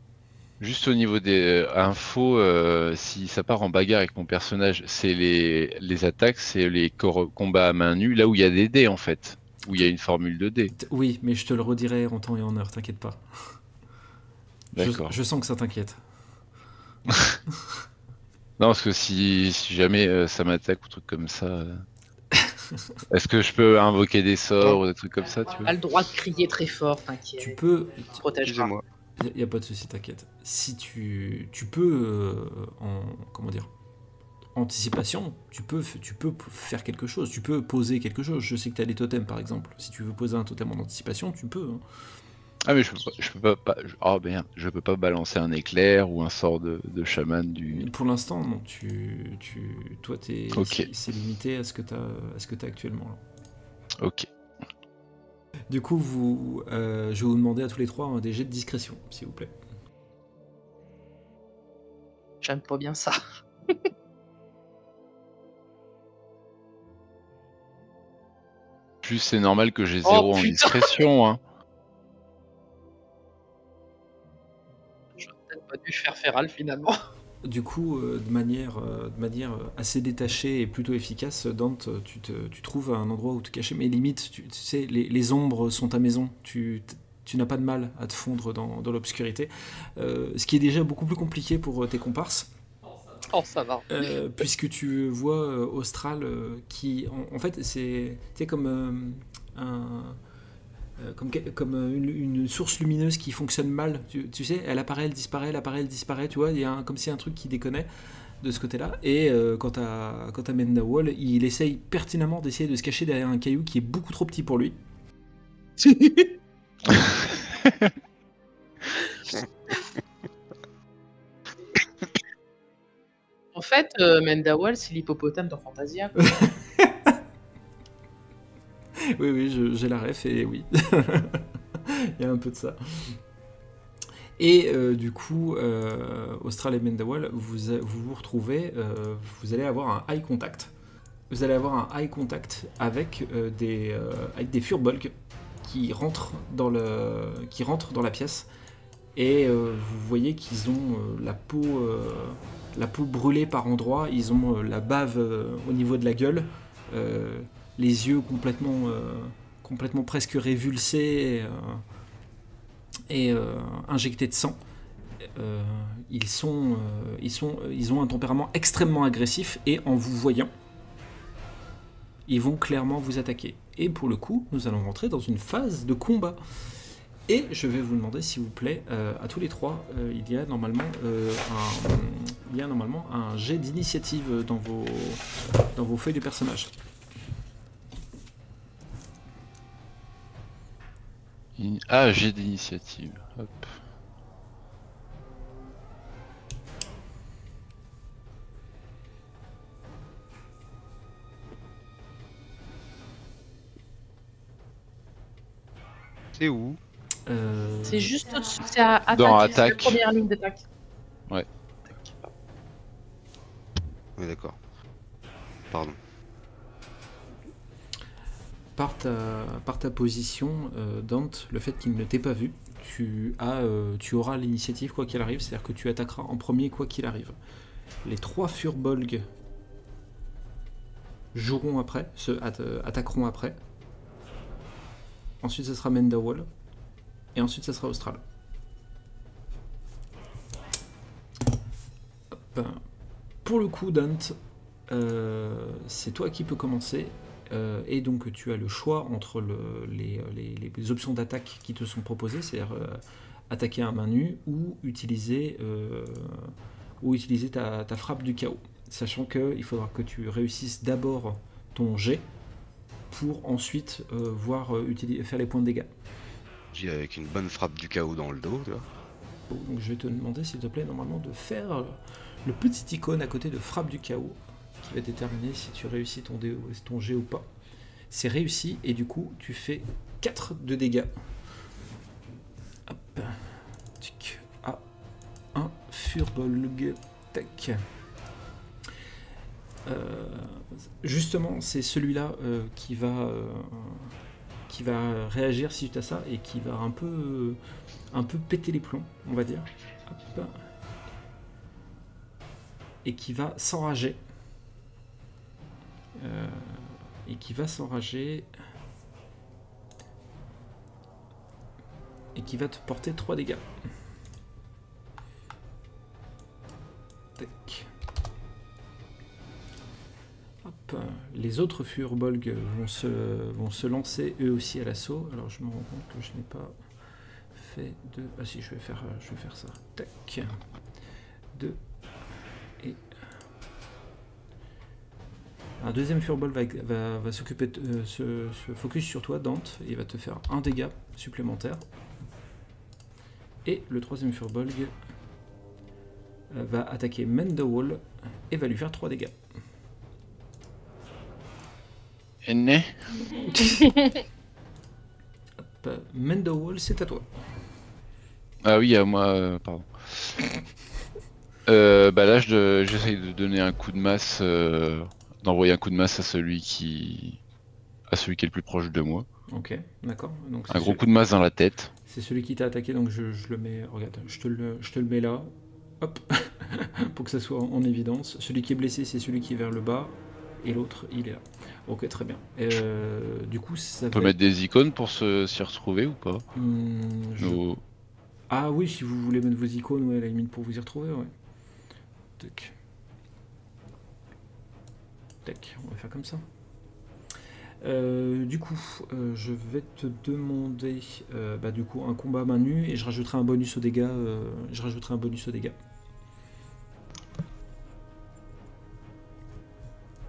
Juste au niveau des euh, infos, euh, si ça part en bagarre avec mon personnage, c'est les, les attaques, c'est les combats à main nue, là où il y a des dés en fait, où il y a une formule de dés. Oui, mais je te le redirai en temps et en heure, t'inquiète pas. Je, D'accord. je sens que ça t'inquiète. Non, parce que si, si jamais euh, ça m'attaque ou truc comme ça, euh, est-ce que je peux invoquer des sorts ou des trucs comme ça, tu vois? Le droit de crier très fort, Tu t'inquiète. peux, Tu te protégeras. Excusez-moi. Il n'y a, pas de souci, t'inquiète. Si tu, tu peux, euh, en comment dire, anticipation, tu peux, f- tu peux p- faire quelque chose, tu peux poser quelque chose. Je sais que tu as des totems par exemple. Si tu veux poser un totem en anticipation, tu peux. hein. Ah mais je peux pas, je peux pas, pas- je- oh merde, je peux pas balancer un éclair ou un sort de, de chaman du. Pour l'instant, non. Tu, tu, toi, t'es, Ok. c'est- limité à ce que tu as, à ce que as actuellement. là. Ok. Du coup, vous, euh, je vais vous demander à tous les trois un des jets de discrétion, s'il vous plaît. J'aime pas bien ça. Plus c'est normal que j'ai Oh, zéro en discrétion, hein. Pas dû faire féral finalement. Du coup, euh, de, manière, euh, de manière euh, assez détachée et plutôt efficace, Dante, tu, te, tu trouves un endroit où te cacher. Mais limite, tu, tu sais, les, les ombres sont ta maison. Tu, n'as pas de mal à te fondre dans, dans l'obscurité. Euh, ce qui est déjà beaucoup plus compliqué pour tes comparses. Oh, ça va. Euh, puisque tu vois Austral qui, en, en fait, c'est comme euh, un. Euh, Comme, euh, une, une source lumineuse qui fonctionne mal, tu, tu sais, elle apparaît, elle disparaît, elle apparaît, elle disparaît, tu vois, il y a un- comme si un truc qui déconnait de ce côté-là. Et euh, quant à, quant à Mendawal, il essaye pertinemment d'essayer de se cacher derrière un caillou qui est beaucoup trop petit pour lui. En fait, euh, Mendawal, c'est l'hippopotame dans Fantasia. oui, oui, j'ai la ref et oui. Il y a un peu de ça. Et euh, du coup, euh, Austral et Mendawal, vous vous, retrouvez, euh, vous allez avoir un eye contact. Vous allez avoir un eye contact avec des, avec des furbolgs qui rentrent dans, qui rentrent dans la pièce. Et vous voyez qu'ils ont la, peau, la peau brûlée par endroits, ils ont la bave au niveau de la gueule, les yeux complètement, euh, complètement presque révulsés et, euh, euh, injectés de sang. Ils, ont un tempérament extrêmement agressif et en vous voyant, ils vont clairement vous attaquer. Et pour le coup, nous allons rentrer dans une phase de combat. Et je vais vous demander, s'il vous plaît, à tous les trois, il y a normalement un, il y a normalement un jet d'initiative dans vos, dans vos feuilles de personnage. In- Ah, j'ai d'initiative. Hop. C'est où? Euh, C'est juste au-dessus, c'est à attaque. Dans c'est la attaque. première ligne d'attaque. Ouais. Oui, d'accord. Pardon. Par, ta, par ta position, euh, Dante, le fait qu'il ne t'ait pas vu, tu, euh, tu auras l'initiative quoi qu'il arrive, c'est-à-dire que tu attaqueras en premier quoi qu'il arrive. Les trois Furbolg joueront après, se at- attaqueront après. Ensuite, ce sera Mendawal. Et ensuite, ce sera Austral. Pour le coup, Dante, euh, c'est toi qui peux commencer. Euh, et donc tu as le choix entre le- les, les- les options d'attaque qui te sont proposées, c'est-à-dire euh, attaquer à main nue ou utiliser, euh, ou utiliser ta, ta frappe du chaos. Sachant qu'il faudra que tu réussisses d'abord ton jet pour ensuite voir faire les points de dégâts. J'ai avec une bonne frappe du chaos dans le dos. Donc je vais te demander s'il te plaît normalement de faire le petit icône à côté de frappe du chaos qui va déterminer si tu réussis ton, dé- ton jet ou pas. C'est réussi et du coup tu fais 4 de dégâts. Hop. Tic. Ah. Un furbolg. Tac. Euh, justement, c'est celui-là euh, qui va euh, qui va réagir suite à ça et qui va un peu un peu péter les plombs, on va dire, Hop. Et qui va s'enrager. Euh, et qui va s'enrager. Et qui va te porter 3 dégâts. Tac. Hop. Les autres Furbolg vont se, vont se lancer eux aussi à l'assaut. Alors je me rends compte que je n'ai pas fait de. Ah si, je vais faire, je vais faire ça. Tac. 2 et. Un deuxième Furball va, va, va s'occuper, de- euh, se, se focus sur toi, Dante. Il va te faire un dégât supplémentaire. Et le troisième Furbolg euh, va attaquer Mendowall et va lui faire 3 dégâts. Né Hop, Mendowall, c'est à toi. Ah oui, à moi, euh, pardon. Euh, bah là, je- j'essaye de donner un coup de masse, euh, d'envoyer un coup de masse à celui qui, à celui qui est le plus proche de moi. Ok, d'accord. Donc Un gros celui- coup de masse dans la tête. C'est celui qui t'a attaqué, donc je, je le mets. Regarde, je te le, je te le mets là. Hop, pour que ça soit en, en évidence. Celui qui est blessé, c'est celui qui est vers le bas, et l'autre, il est là. Ok, très bien. Euh, du coup, ça On peut mettre des icônes pour s'y retrouver ou pas? Hmm, je- Nos- Ah oui, si vous voulez mettre vos icônes, ouais, à la limite pour vous y retrouver, ouais. Tac. Tac, on va faire comme ça. Euh, du coup, euh, je vais te demander euh, bah, du coup un combat main nue et je rajouterai un bonus aux dégâts. euh, je rajouterai un bonus aux dégâts.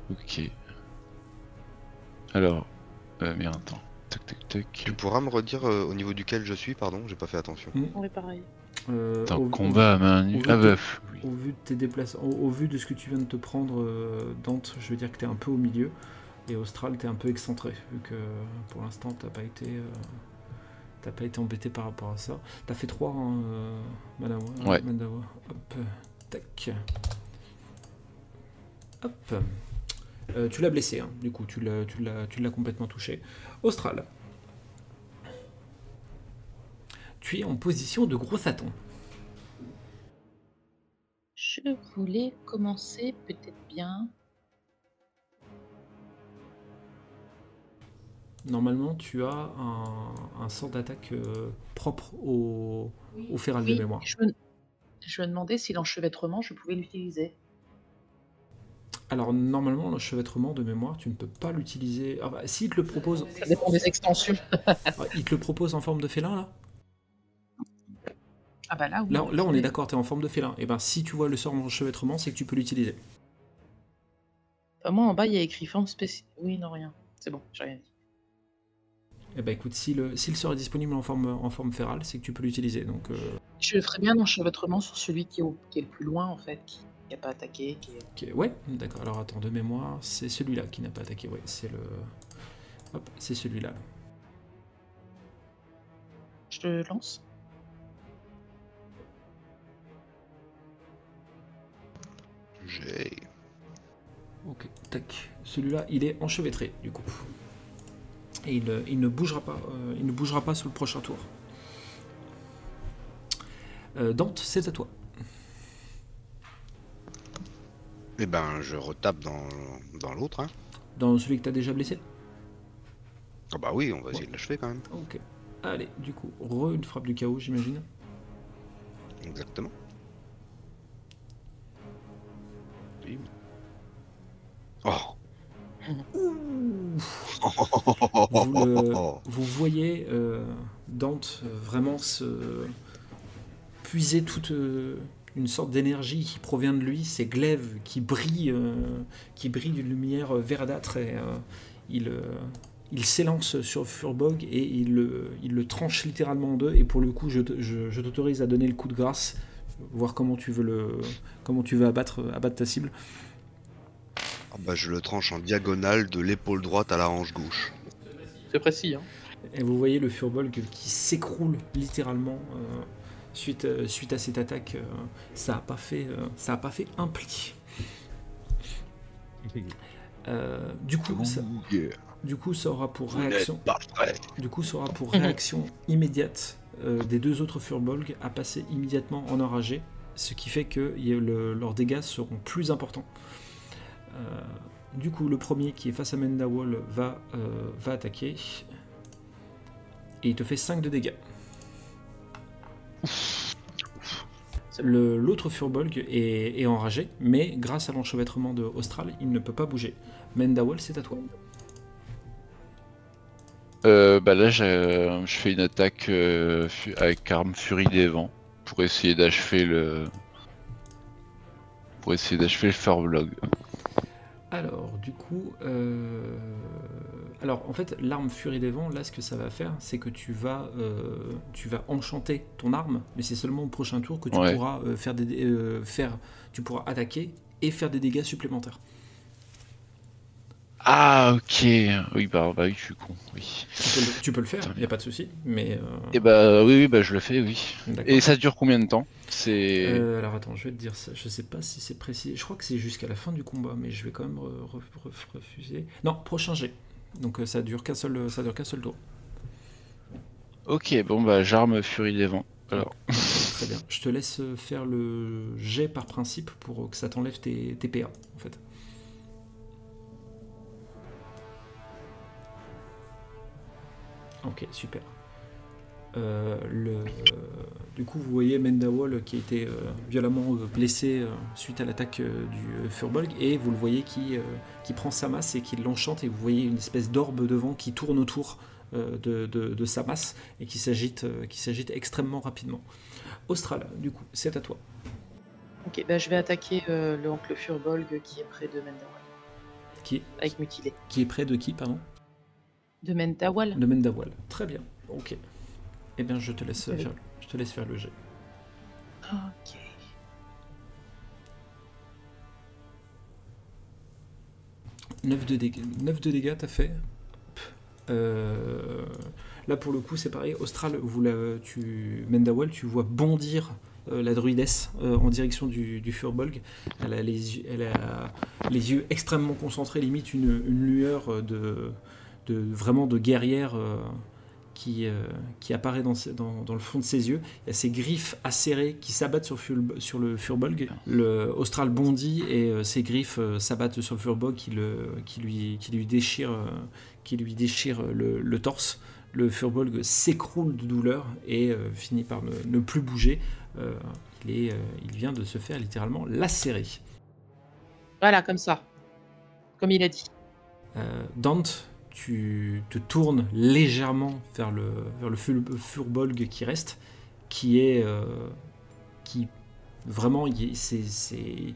Ok. Alors, euh, merde, attends. Tac, tac, tac. Tu pourras me redire euh, au niveau duquel je suis, pardon, j'ai pas fait attention. Oui, pareil. Euh, combat à main nue. Ah bah, oui. Au vu de tes déplacements, au, au vu de ce que tu viens de te prendre, euh, Dante, je veux dire que tu es un peu au milieu. Et Austral, tu es un peu excentré, vu que pour l'instant, t'as pas été. euh, T'as pas été embêté par rapport à ça. T'as fait 3, hein, euh, Madame Ouais. Hop, euh, tac. Hop. Euh, tu l'as blessé, hein, du coup, tu l'as complètement touché. Austral. Tu es en position de gros Satan. Je voulais commencer peut-être bien. Normalement, tu as un, un sort d'attaque euh, propre au, Oui, de mémoire. je me, je me demandais si l'enchevêtrement, je pouvais l'utiliser. Alors, normalement, l'enchevêtrement de mémoire, tu ne peux pas l'utiliser. Ah bah, s'il te le propose, Ça dépend des extensions. il te le propose en forme de félin, là? Ah bah là, oui. Là, là on est d'accord, tu es en forme de félin. Et ben, si tu vois le sort enchevêtrement, c'est que tu peux l'utiliser. Bah, moi, en bas, il y a écrit forme spéciale. Oui, non, rien. C'est bon, j'ai rien dit. Et ben, écoute, si le, si le sort est disponible en forme, en forme férale, c'est que tu peux l'utiliser. Donc, euh, Je ferais bien l'enchevêtrement sur celui qui est, au- qui est le plus loin, en fait, qui n'a pas attaqué. Qui est... ok, ouais, d'accord. Alors, attends, de mémoire, c'est celui-là qui n'a pas attaqué. Ouais, c'est le. Hop, c'est celui-là. Je le lance. J'ai. Ok, tac. Celui-là, il est enchevêtré, du coup. Et il, euh, il ne bougera pas. euh, il ne bougera pas sur le prochain tour. Euh, Dante, c'est à toi. Eh ben, je retape dans, dans l'autre. Hein. Dans celui que t'as déjà blessé? Ah bah oui, on va essayer de l'achever quand même. Ok. Allez, du coup, re une frappe du chaos, j'imagine. Exactement. Vous, le- vous voyez euh, Dante euh, vraiment se puiser toute euh, une sorte d'énergie qui provient de lui, ses glaives qui brillent, euh, qui brillent d'une lumière euh, verdâtre et euh, il, euh, il s'élance sur Furbog et il, le- il le tranche littéralement en deux. Et pour le coup, je- je t'autorise à donner le coup de grâce, voir comment tu veux le, comment tu veux abattre, abattre ta cible. Ah bah, je le tranche en diagonale de l'épaule droite à la hanche gauche. C'est précis, hein. Et vous voyez le Furbolg qui s'écroule littéralement euh, suite, euh, suite à cette attaque. euh, ça n'a pas, fait, euh, ça a pas fait un pli. Euh, du coup, ça, Du coup, ça aura pour réaction, du coup, ça aura pour Mhm. réaction immédiate euh, des deux autres Furbolg à passer immédiatement en enragé, ce qui fait que le- leurs dégâts seront plus importants. Euh, du coup, le premier qui est face à Mendawall va, euh, va attaquer. Et il te fait 5 de dégâts. L'autre Furbolg est, enragé, mais grâce à l'enchevêtrement de Austral, il ne peut pas bouger. Mendawall, c'est à toi. Euh, bah là, j'ai- je fais une attaque euh, avec arme Furie des Vents pour essayer d'achever le. Pour essayer d'achever le Furblog. Alors, du coup, euh, alors en fait, l'arme Furie des Vents, là, ce que ça va faire, c'est que tu vas, euh, tu vas enchanter ton arme, mais c'est seulement au prochain tour que tu Ouais. pourras euh, faire des, faire, tu pourras attaquer et faire des dégâts supplémentaires. Ah, ok. Oui, bah, bah oui, je suis con. Oui. Tu peux le, tu peux le faire, il n'y a pas de souci, mais euh, Et bah oui, oui, bah je le fais, oui. Et ça dure combien de temps? C'est. Euh, alors attends, je vais te dire ça. Je sais pas si c'est précis. Je crois que c'est jusqu'à la fin du combat, mais je vais quand même re- re- re- refuser. Non, prochain jet. Donc euh, ça dure qu'un seul, ça dure qu'un seul tour. Ok, bon bah j'arme Furie des Vents. Alors, Très bien. Je te laisse faire le jet par principe pour que ça t'enlève tes, tes PA, Ok, super. Euh, le, euh, du coup, vous voyez Mendawal qui a été euh, violemment euh, blessé euh, suite à l'attaque euh, du euh, Furbolg, et vous le voyez qui, euh, qui prend sa masse et qui l'enchante, et vous voyez une espèce d'orbe de vent qui tourne autour euh, de, de- de sa masse et qui s'agite euh, qui s'agite extrêmement rapidement. Austral, du coup, c'est à toi. Ok, bah, je vais attaquer euh, le oncle Furbolg qui est près de Mendawal. Qui, Avec mutilé. qui est près de qui, pardon? De Mendawal De Mendawal. Très bien, ok. Eh bien, je te laisse faire, je te laisse faire le jet. Ok. 9 de dégâts, 9 de dégâts t'as fait. Euh, là, pour le coup, c'est pareil. Austral, vous la, tu, Mendawal, tu vois bondir euh, la druidesse euh, en direction du, du Furbolg. Elle a, les, yeux- elle a les yeux extrêmement concentrés, limite une, une lueur de, de vraiment de guerrière euh, qui, euh, qui apparaît dans, dans, dans le fond de ses yeux. Il y a ses griffes acérées qui s'abattent sur, sur le Furbolg. Le Austral bondit et euh, ses griffes euh, s'abattent sur le Furbolg qui, le, qui, lui, qui lui déchire, euh, qui lui déchire le, le torse. Le Furbolg s'écroule de douleur et euh, finit par ne, ne plus bouger. Euh, il, est, euh, il vient de se faire littéralement lacérer. Voilà, comme ça. Comme il a dit. Euh, Dante, tu te tournes légèrement vers le, vers le fur- Furbolg qui reste, qui est. euh, qui vraiment. c'est-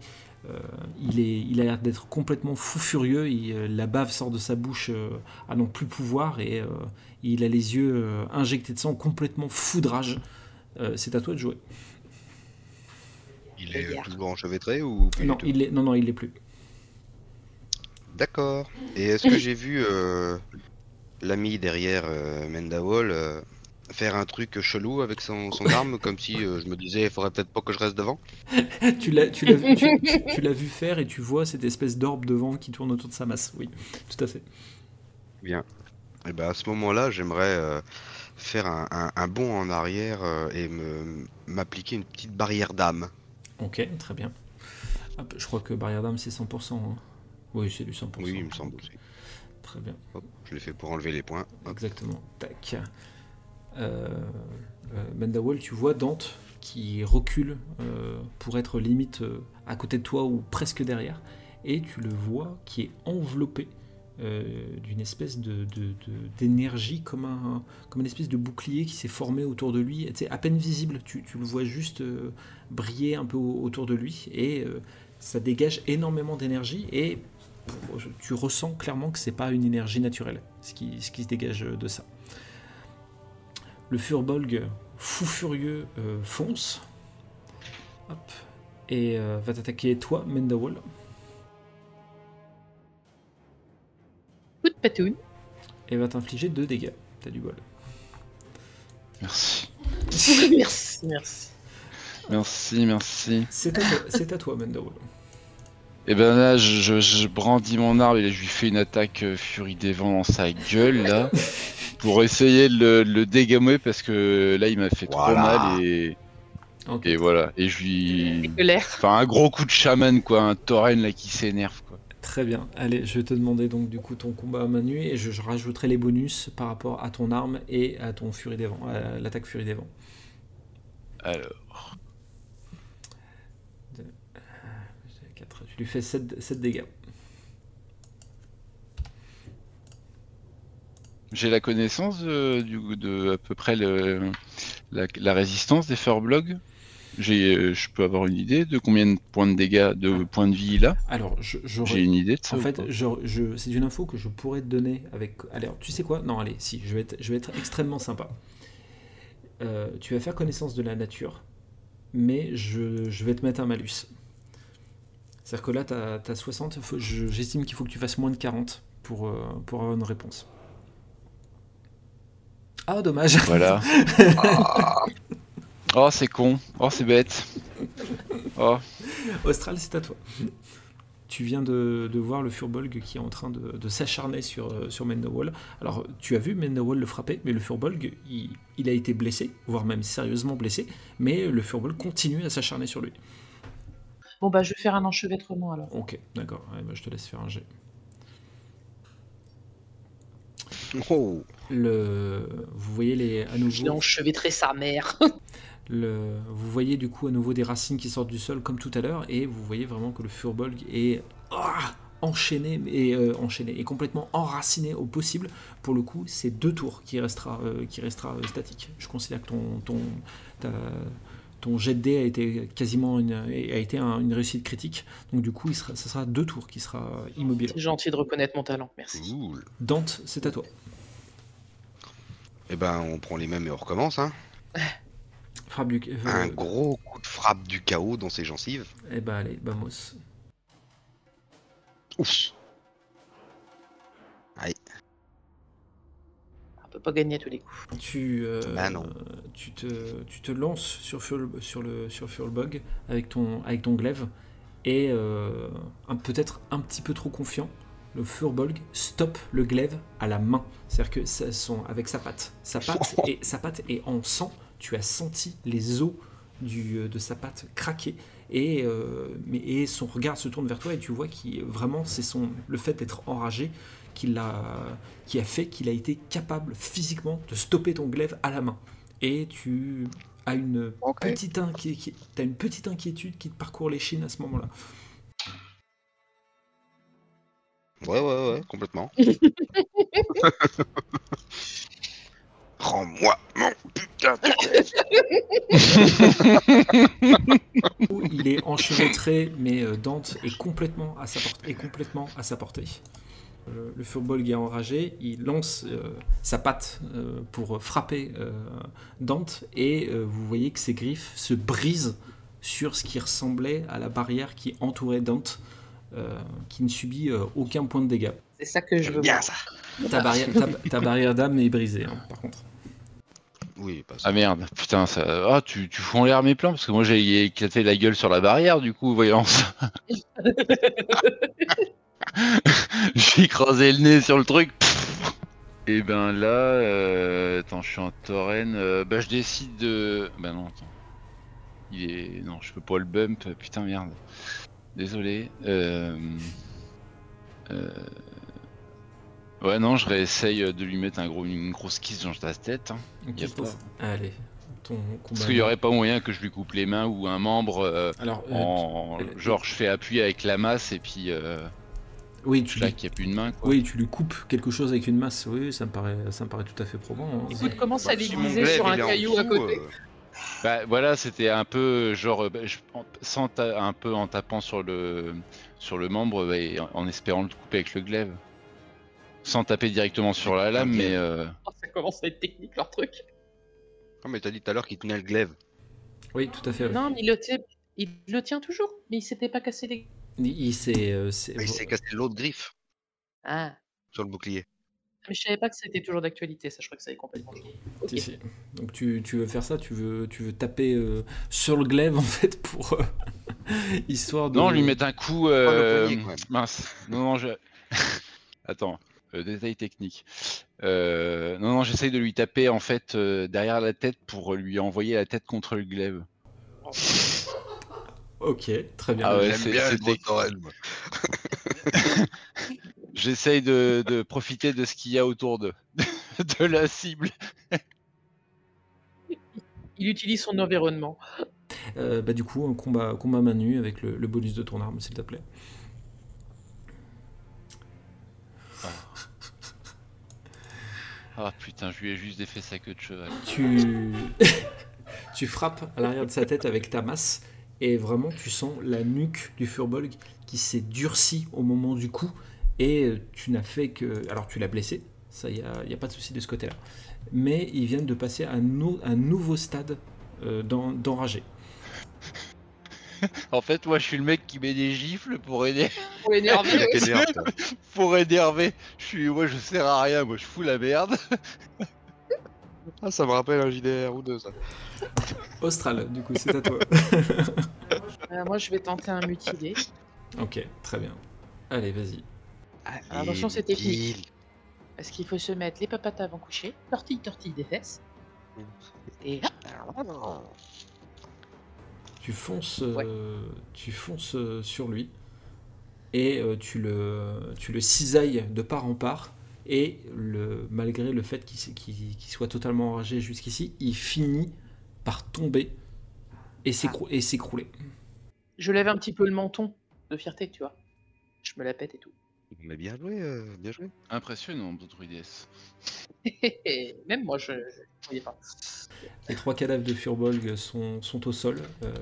euh, il, est, il a l'air d'être complètement fou furieux. il, euh, la bave sort de sa bouche euh, à non plus pouvoir et euh, il a les yeux euh, injectés de sang, complètement fou de rage. Euh, c'est à toi de jouer. Il est toujours enchevêtré ou plus Non, il est, non, non, il l'est plus. D'accord. Et est-ce que j'ai vu euh, l'ami derrière euh, Mendawal euh, faire un truc chelou avec son, son arme, comme si euh, je me disais, il faudrait peut-être pas que je reste devant? Tu l'as tu l'as vu, tu- tu- tu l'as vu faire et tu vois cette espèce d'orbe de vent qui tourne autour de sa masse. Oui, tout à fait. Bien. Et ben à ce moment-là, j'aimerais faire un, un- un bond en arrière et me m'appliquer une petite barrière d'âme. Ok, très bien. Hop, je crois que barrière d'âme c'est 100%. hein. Oui, c'est du 100%. Oui, il me semble aussi. Très bien, Hop, je l'ai fait pour enlever les points. Hop. exactement. Tac. Euh, euh, Mendawal, tu vois Dante qui recule euh, pour être limite euh, à côté de toi ou presque derrière, et tu le vois qui est enveloppé euh, d'une espèce de, d'énergie comme, un, comme une espèce de bouclier qui s'est formé autour de lui, c'est à peine visible, tu, tu le vois juste briller un peu au- autour de lui, et ça dégage énormément d'énergie, et tu ressens clairement que c'est pas une énergie naturelle, ce qui, ce qui se dégage de ça. Le Furbolg, fou furieux, euh, fonce. Hop. Et euh, va t'attaquer toi, Mendawal. Coup de patoune. Et va t'infliger 2 dégâts. T'as du bol. merci. merci, merci. Merci, merci. C'est à, toi- c'est à toi, Mendawal. Et ben là, je, je- je brandis mon arme et je lui fais une attaque euh, Furie des Vents dans sa gueule, là, pour essayer de le, le dégommer parce que là, il m'a fait Voilà. trop mal et, voilà. Et je lui. Enfin, un gros coup de chaman, quoi, un tauren là qui s'énerve, quoi. Très bien. Allez, je vais te demander donc du coup ton combat à main nue et je, je rajouterai les bonus par rapport à ton arme et à ton Furie des Vents, à l'attaque Furie des Vents. Alors, Quatre. Tu lui fais 7, dégâts. j'ai la connaissance de, à peu près le, la, la résistance des Furblog. J'ai, euh, je peux avoir une idée de combien de points de dégâts, de points de vie il a? Alors, je, J'ai une idée de ça. En fait, je, je- c'est une info que je pourrais te donner avec. Alors, tu sais quoi? Non, allez, si, je vais être, je vais être extrêmement sympa. Euh, tu vas faire connaissance de la nature, mais je vais te mettre un malus. C'est-à-dire que là, tu as, 60, faut- je- j'estime qu'il faut que tu fasses moins de 40 pour, euh, pour avoir une réponse. Ah, dommage. Voilà. oh, c'est con. Oh, c'est bête. Oh. Austral, c'est à toi. Tu viens de, de voir le Furbolg qui est en train de, de s'acharner sur, euh, sur Mendowall. Alors, tu as vu Mendowall le frapper, mais le Furbolg, il, il a été blessé, voire même sérieusement blessé, mais le Furbolg continue à s'acharner sur lui. Bon, bah, je vais faire un enchevêtrement alors. Ok, d'accord, Ouais, bah, je te laisse faire un jet. Oh, Le, vous voyez les, à nouveau, enchevêtré sa mère. le, vous voyez du coup à nouveau des racines qui sortent du sol comme tout à l'heure, et vous voyez vraiment que le Furbolg est ah, enchaîné et euh, enchaîné et complètement enraciné au possible. Pour le coup, c'est deux tours qui restera, euh, qui restera euh, statique. Je considère que ton, ton, ta- ton jet de dés a été quasiment une, a été un- une réussite critique. Donc du coup, il sera, ça sera deux tours qui sera immobile. C'est gentil de reconnaître mon talent, merci. cool. Dante, c'est à toi. Eh ben, on prend les mêmes et on recommence, hein. Frappe du, euh, Un gros coup de frappe du chaos dans ses gencives. eh ben allez, Bamos. Ouf. Peut pas gagner à tous les coups. Tu, euh, Bah non. tu, te, tu te lances sur, Fuel, sur le sur Fuelbug avec ton, avec ton glaive et euh, un- peut-être un petit peu trop confiant. Le Furbulg stoppe le glaive à la main. C'est-à-dire que ça, son, avec sa patte, sa patte, et, sa patte est en sang. Tu as senti les os du, euh, de sa patte craquer. Et, euh, mais, et son regard se tourne vers toi et tu vois qu'il vraiment c'est son le fait d'être enragé qui l'a qui a fait qu'il a été capable physiquement de stopper ton glaive à la main. Et tu as une, petite, inqui- une petite inquiétude qui te parcourt les chines à ce moment-là. Ouais, ouais, ouais, complètement. Rends-moi mon putain de... Il est enchevêtré, mais euh, Dante est complètement à sa, portée- est complètement à sa portée. Le Furbolg est enragé, il lance euh, sa patte euh, pour frapper euh, Dante, et euh, vous voyez que ses griffes se brisent sur ce qui ressemblait à la barrière qui entourait Dante, euh, qui ne subit euh, aucun point de dégâts. C'est ça que je veux Bien voir. ça. Ta barrière, ta, ta barrière d'âme est brisée, hein, par contre. Oui, ça. Ah merde, putain, ça. Ah, tu, tu fous en l'air mes plans parce que moi j'ai éclaté la gueule sur la barrière du coup, voyons ça. j'ai écrasé le nez sur le truc. Et ben là, euh, attends, je suis en tauren. euh, bah, je décide de. Bah non, attends. Il est. Non, je peux pas le bump. Putain, merde. Désolé. Euh... euh, Ouais, non, je réessaye de lui mettre un gros, une grosse kiss dans la tête. hein. Ok, Y a pour- pas. Allez. Parce qu'il n'y aurait pas moyen que je lui coupe les mains ou un membre. euh, Alors, euh, en... euh, Genre, je fais appui avec la masse et puis euh, oui, tu là lui, qu'il n'y a plus de main. Quoi. oui, tu lui coupes quelque chose avec une masse. Oui, ça me paraît, ça me paraît tout à fait probant. hein. Écoute, commence à Bah, l'aiguiser sur un caillou à côté. euh, Bah voilà, c'était un peu genre euh, bah, je- sans ta- un peu en tapant sur le sur le membre bah, et en, en espérant le couper avec le glaive. Sans taper directement sur la lame, mais euh, Oh, ça commence à être technique leur truc. Ah, mais t'as dit tout à l'heure qu'il tenait le glaive. Oui, tout à fait. oui. Non, mais il le, tient, il le tient toujours. Mais il s'était pas cassé les. Il, s'est, euh, c'est- Mais il s'est cassé l'autre griffe Ah. sur le bouclier. Mais je savais pas que c'était toujours d'actualité, ça je crois que ça est complètement. Si, si. Donc tu, tu veux faire ça, tu veux, tu veux taper euh, sur le glaive en fait pour. euh, Histoire de. Non, lui mettre un coup. poignet, mince. Non, non, je. Attends, euh, détail technique. Euh, non, non, j'essaye de lui taper en fait euh, derrière la tête pour lui envoyer la tête contre le glaive. Ok, très bien. Ah ouais, J'aime bien c'est le gros tec- Torel, moi. J'essaye de, de profiter de ce qu'il y a autour de, de la cible. Il utilise son environnement. Euh, bah, du coup, un combat, combat main nue avec le, le bonus de ton arme, s'il te plaît. Ah putain, je lui ai juste défait sa queue de cheval. Tu, tu frappes à l'arrière de sa tête avec ta masse et vraiment tu sens la nuque du Furbolg qui s'est durcie au moment du coup et euh, tu n'as fait que... Alors tu l'as blessé, ça y a, y a pas de souci de ce côté-là. Mais ils viennent de passer à un, nou- un nouveau stade euh, d'en- d'enragé. En fait, moi, je suis le mec qui met des gifles pour aider, Pour Il toi pour énerver. Je suis, moi, je sers à rien. Moi, je fous la merde. Ah, ça me rappelle un JDR ou deux, ça. Austral, du coup, c'est à toi. Euh, moi, je vais tenter un mutilé. ok, très bien. Allez, vas-y. Attention, c'est technique. Parce qu'il faut se mettre les papates avant coucher, tortille, tortille des fesses. Et Tu fonces, euh, Ouais. tu fonces euh, sur lui et tu, le, tu le cisailles de part en part. Et le, malgré le fait qu'il soit totalement enragé jusqu'ici, il finit par tomber et s'écrou- et s'écrouler. je lève un petit peu le menton de fierté, tu vois. Je me la pète et tout. Mais bien joué, euh, bien joué. Impressionnant, druides. Même moi, je ne voyais pas. Les trois cadavres de Furbolg sont, sont au sol, euh,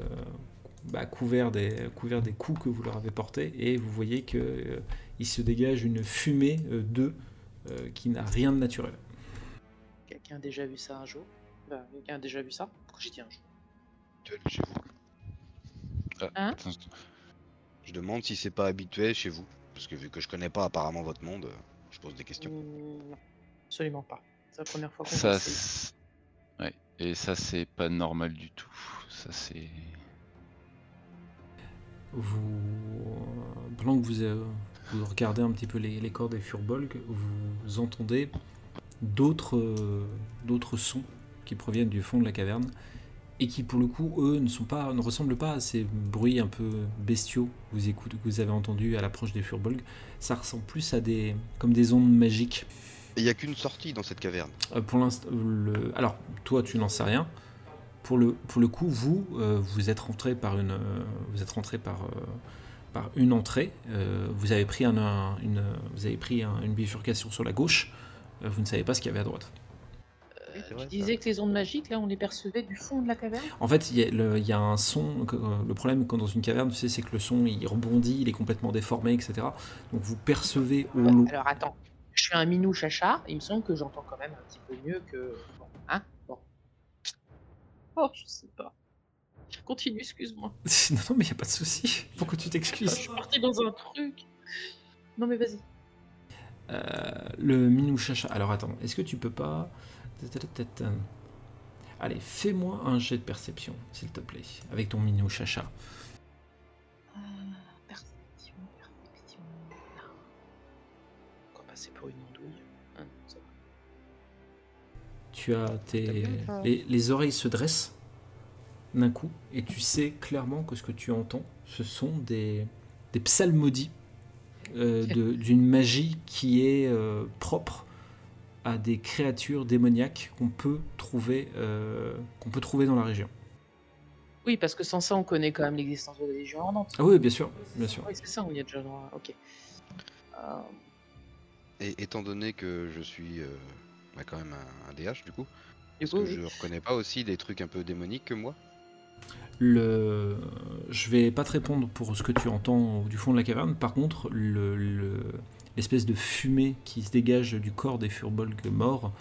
bah, couverts, des, couverts des coups que vous leur avez portés, et vous voyez que euh, il se dégage une fumée euh, d'eux euh, qui n'a rien de naturel. Quelqu'un a déjà vu ça un jour? Quelqu'un a déjà vu ça? J'ai dit un jour? Habituel chez vous. Hein? Attends, Je demande si c'est pas habituel chez vous. Parce que vu que je connais pas apparemment votre monde, euh, je pose des questions. Non, absolument pas. C'est la première fois qu'on Ça, fait ça. c'est- ouais. Et ça, c'est pas normal du tout. Ça, c'est. Vous, pendant que vous, euh, vous regardez un petit peu les, les corps des Furbolg, vous entendez d'autres euh, sons qui proviennent du fond de la caverne et qui pour le coup eux ne sont pas ne ressemblent pas à ces bruits un peu bestiaux que vous écoutez, que vous avez entendus à l'approche des Furbolg ça ressemble plus à des comme des ondes magiques. Il y a qu'une sortie dans cette caverne. Euh, pour l'instant alors toi tu n'en sais rien. Pour le pour le coup vous euh, vous êtes rentré par une euh, vous êtes rentré par par une entrée Euh, vous avez pris un, un- une vous avez pris un- une bifurcation sur la gauche Euh, vous ne savez pas ce qu'il y avait à droite c'est Tu vrai, ça. disais que les ondes magiques, là, on les percevait du fond de la caverne? En fait, il y, a y un son. euh, Le problème quand dans une caverne, tu sais, c'est que le son il rebondit, il est complètement déformé, etc. Donc vous percevez au. Alors attends, je suis un minou chacha, il me semble que j'entends quand même un petit peu mieux que. Bon, hein Bon. Oh, je sais pas. Continue, excuse-moi. non, non, mais il n'y a pas de souci. Pourquoi tu Je t'excuses suis parti dans un truc. Non mais vas-y. Euh, Le minou chacha. Alors attends, est-ce que tu peux pas. Allez, fais-moi un jet de perception, s'il te plaît, avec ton minou chacha. Ah, perception, perception. Non. On va passer pour une andouille. Hein, ça va. Tu as tes. Les oreilles se dressent d'un coup, et tu sais clairement que ce que tu entends, ce sont des, des psalmodies euh, de- d'une magie qui est euh, propre à des créatures démoniaques qu'on peut trouver euh, qu'on peut trouver dans la région. Oui, parce que sans ça, on connaît quand même l'existence de la Légion Ardente. Ah oui, bien sûr, bien sûr. Oui, c'est ça, on y a déjà droit. Ok. Euh, Et étant donné que je suis euh, bah, quand même un, un DH du coup, est-ce que oui. je reconnais pas aussi des trucs un peu démoniques que moi? Le... Je vais pas te répondre pour ce que tu entends du fond de la caverne. Par contre, le- le- l'espèce de fumée qui se dégage du corps des furbolgs morts,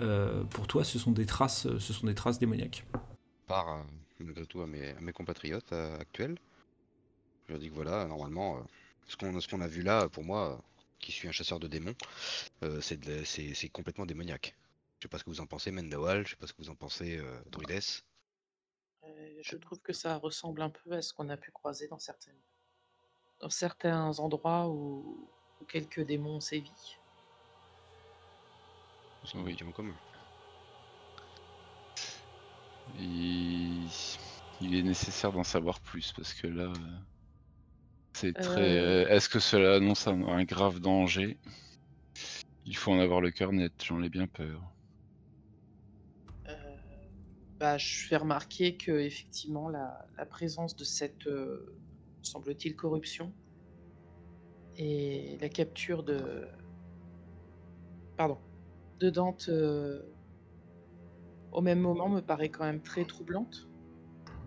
euh, pour toi, ce sont des traces, ce sont des traces démoniaques. Par euh, malgré tout à mes, compatriotes euh, actuels. Je leur dis que voilà, normalement, ce qu'on a vu là, pour moi, qui suis un chasseur de démons, c'est complètement démoniaque. Je sais pas ce que vous en pensez, Mendawal, je sais pas ce que vous en pensez, Druides. Je trouve que ça ressemble un peu à ce qu'on a pu croiser dans certaines dans certains endroits où, où quelques démons ont sévi. Oui, en commun. Il... il est nécessaire d'en savoir plus parce que là, c'est très. Euh, euh, Est-ce que cela annonce un, un grave danger? Il faut en avoir le cœur net, j'en ai bien peur. Bah, je fais remarquer que effectivement la, présence de cette, euh, semble-t-il, corruption et la capture de, pardon, de Dante euh, au même moment me paraît quand même très troublante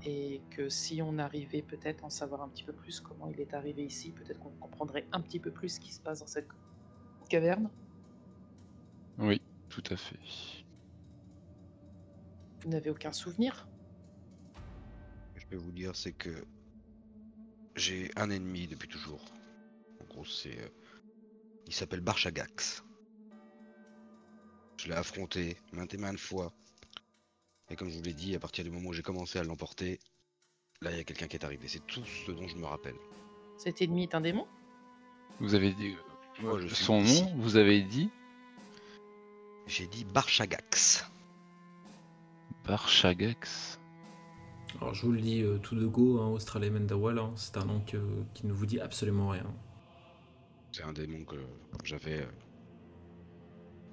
et que si on arrivait peut-être en savoir un petit peu plus comment il est arrivé ici, peut-être qu'on comprendrait un petit peu plus ce qui se passe dans cette caverne. Oui, tout à fait. Vous n'avez aucun souvenir Ce que je peux vous dire, c'est que j'ai un ennemi depuis toujours. En gros, c'est. euh, Il s'appelle Barchagax. Je l'ai affronté maintes et maintes fois. Et comme je vous l'ai dit, à partir du moment où j'ai commencé à l'emporter, là, il y a quelqu'un qui est arrivé. C'est tout ce dont je me rappelle. Cet ennemi est un démon Vous avez dit. Moi, je suis Son ici. nom, vous avez dit J'ai dit Barchagax. Barchagax. Alors je vous le dis euh, tout de go, hein, Australia Mendawal, hein, c'est un nom que- qui ne vous dit absolument rien. C'est un démon que j'avais euh,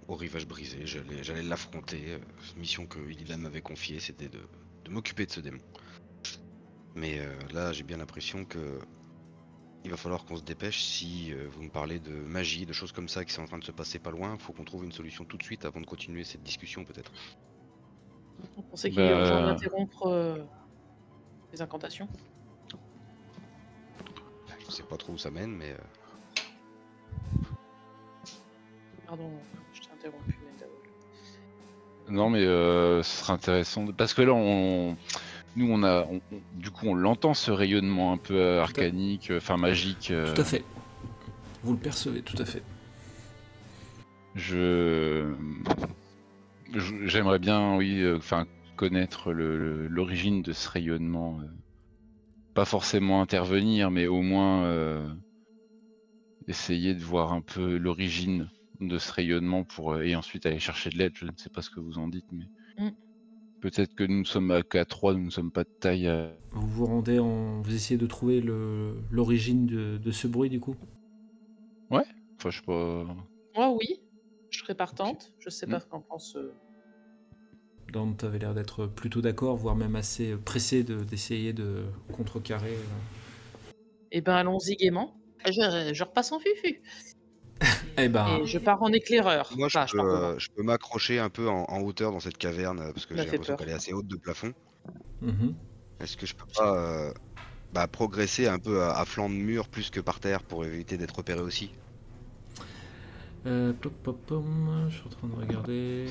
au rivage brisé. J'allais j'allais l'affronter. euh, mission que Illidan m'avait confiée, c'était de, de m'occuper de ce démon. Mais euh, là, j'ai bien l'impression que il va falloir qu'on se dépêche. Si euh, vous me parlez de magie, de choses comme ça qui sont en train de se passer pas loin, faut qu'on trouve une solution tout de suite avant de continuer cette discussion peut-être. Vous pensez qu'il est Bah, urgent d'interrompre euh, les incantations? Je sais pas trop où ça mène, mais euh, Pardon, je t'ai interrompu, Mendaol. Non, mais euh, ce serait intéressant. de- Parce que là, on... nous, on a. on- on- Du coup, on l'entend ce rayonnement un peu arcanique, euh, enfin magique. euh, Tout à fait. Vous le percevez, tout à fait. Je. J'aimerais bien, oui, euh, enfin, connaître l'origine de ce rayonnement. euh. Pas forcément intervenir, mais au moins euh, essayer de voir un peu l'origine de ce rayonnement pour et ensuite aller chercher de l'aide. Je ne sais pas ce que vous en dites, mais Mm. peut-être que nous sommes à qu'à 3, nous ne sommes pas de taille. à- Vous vous rendez en... Vous essayez de trouver le- l'origine de, de ce bruit du coup? Enfin, je sais pas. Moi, oui, je serais partante. Je sais pas Mm. ce qu'en pense. euh, Dante avait l'air d'être plutôt d'accord, voire même assez pressé de- d'essayer de contrecarrer. euh. Eh ben, allons-y gaiement. Je, je repasse en fufu. Eh ben, Et je pars en éclaireur. moi je Enfin, peux, euh, je peux m'accrocher un peu en, en hauteur dans cette caverne parce que Ça j'ai l'impression qu'elle est assez haute de plafond. mhm. Est-ce que je peux pas euh, bah, progresser un peu à, à flanc de mur plus que par terre pour éviter d'être repéré aussi? Euh, pop, pop, pom, je suis en train de regarder.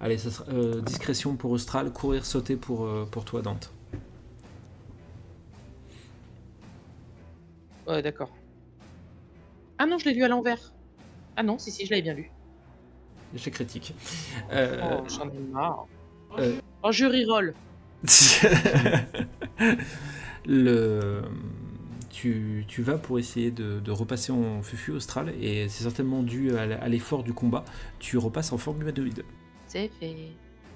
Allez, ça sera, euh, discrétion pour Austral, courir, sauter pour, euh, pour toi, Dante. Ouais, d'accord. Ah non, je l'ai lu à l'envers. Ah non, si, si, je l'avais bien lu. Échec critique. Euh, Oh, j'en ai marre. euh, Oh, je reroll. le, tu, tu vas pour essayer de, de repasser en fufu austral et c'est certainement dû à, l'effort du combat. Tu repasses en forme humanoïde. C'est fait.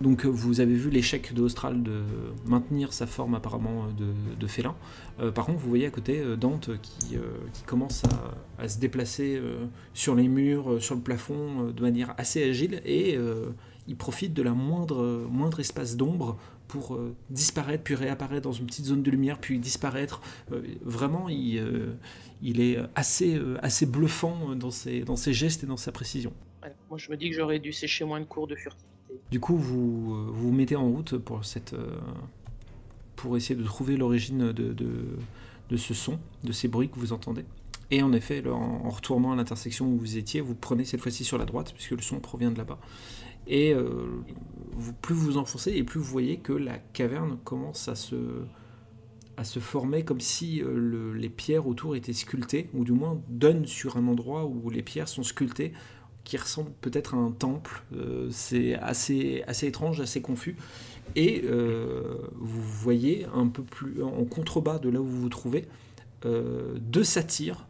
Donc euh, vous avez vu l'échec de Austral de maintenir sa forme apparemment euh, de, de félin. Euh, par contre, vous voyez à côté Dante qui, euh, qui commence à, à se déplacer euh, sur les murs, sur le plafond de manière assez agile et il profite de la moindre, moindre espace d'ombre pour euh, disparaître puis réapparaître dans une petite zone de lumière puis disparaître. Euh, vraiment, il, euh, il est assez, assez bluffant dans ses, dans ses gestes et dans sa précision. Moi, je me dis que j'aurais dû sécher moins de cours de furtivité. Du coup, vous vous, vous mettez en route pour, cette, pour essayer de trouver l'origine de, de, de ce son, de ces bruits que vous entendez. Et en effet, là, en, en retournant à l'intersection où vous étiez, vous prenez cette fois-ci sur la droite, puisque le son provient de là-bas. Et euh, plus vous enfoncez, et plus vous voyez que la caverne commence à se, former comme si euh, le- les pierres autour étaient sculptées, ou du moins donnent sur un endroit où les pierres sont sculptées, qui ressemble peut-être à un temple. Euh, c'est assez, assez étrange, assez confus. Et vous voyez un peu plus en contrebas de là où vous vous trouvez deux satyres,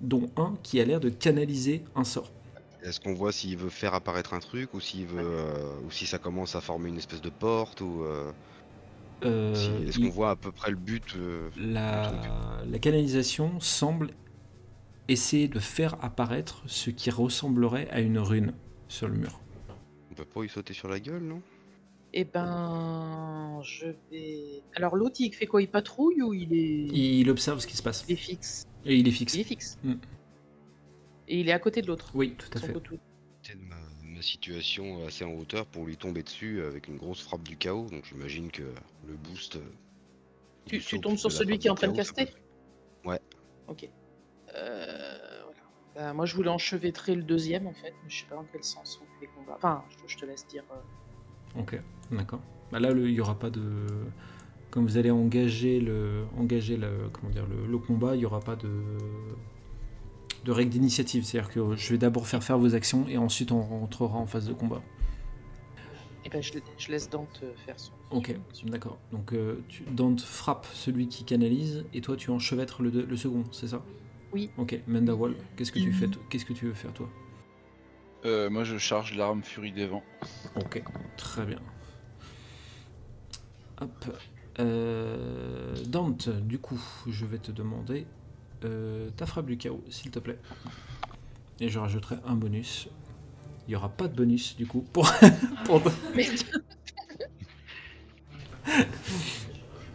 dont un qui a l'air de canaliser un sort. Est-ce qu'on voit s'il veut faire apparaître un truc ou s'il veut euh, ou si ça commence à former une espèce de porte ou euh, Euh, si- est-ce il- qu'on voit à peu près le but euh, la, la canalisation semble essayer de faire apparaître ce qui ressemblerait à une rune sur le mur. On peut pas y sauter sur la gueule, non? Eh ben, je vais. Alors l'autre, il fait quoi? Il patrouille ou il est, Il observe ce qui se passe il est fixe et il est fixe. Il est fixe. Mm. Et il est à côté de l'autre. Oui, tout à fait. C'est ma, ma situation assez en hauteur pour lui tomber dessus avec une grosse frappe du chaos. Donc j'imagine que le boost. euh, Tu, tombes sur celui qui est en train de caster Ouais. Ok. Euh, voilà. Bah, moi, je voulais enchevêtrer le deuxième en fait, mais je sais pas dans quel sens on fait les combats. Enfin, je, je te laisse dire. euh, Ok, d'accord. Bah là, il n'y aura pas de. Comme vous allez engager le, engager le, comment dire, le, le combat, il n'y aura pas de, de règle d'initiative. C'est-à-dire que je vais d'abord faire faire vos actions et ensuite on rentrera en phase de combat. Eh ben, je, je laisse Dante euh, faire son. Ok, d'accord. Donc euh, tu, Dante frappe celui qui canalise et toi tu enchevêtres le, le second, c'est ça? Oui. Ok, Mendawal, qu'est-ce que tu fais Qu'est-ce que tu veux faire toi? Euh, moi, je charge l'arme Furie des Vents. Ok, très bien. Hop. Euh, Dante, du coup, je vais te demander euh, ta frappe du chaos, s'il te plaît. Et je rajouterai un bonus. Il n'y aura pas de bonus, du coup, pour... pour-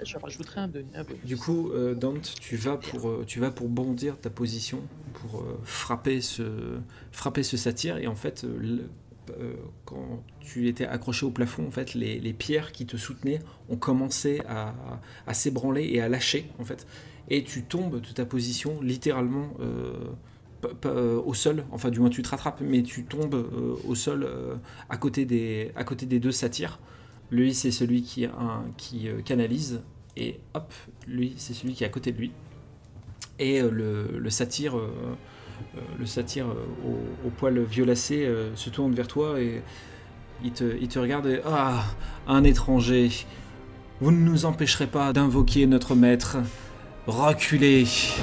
je rajouterai un, bonus-. Du coup, euh, Dante, tu vas, pour, euh, tu vas pour bondir ta position, pour euh, frapper, ce, frapper ce satyre. Et en fait, le- quand tu étais accroché au plafond, en fait, les, les pierres qui te soutenaient ont commencé à, à s'ébranler et à lâcher, en fait. Et tu tombes de ta position littéralement euh, euh, au sol. Enfin, du moins, tu te rattrapes, mais tu tombes euh, au sol à, côté des, à côté des deux satyres. Lui, c'est celui qui, un- qui canalise et hop, lui, c'est celui qui est à côté de lui. Et le, satyre, le satyre euh, au, poil violacé se tourne vers toi et il te, il te regarde et Ah, un étranger, vous ne nous empêcherez pas d'invoquer notre maître. Reculez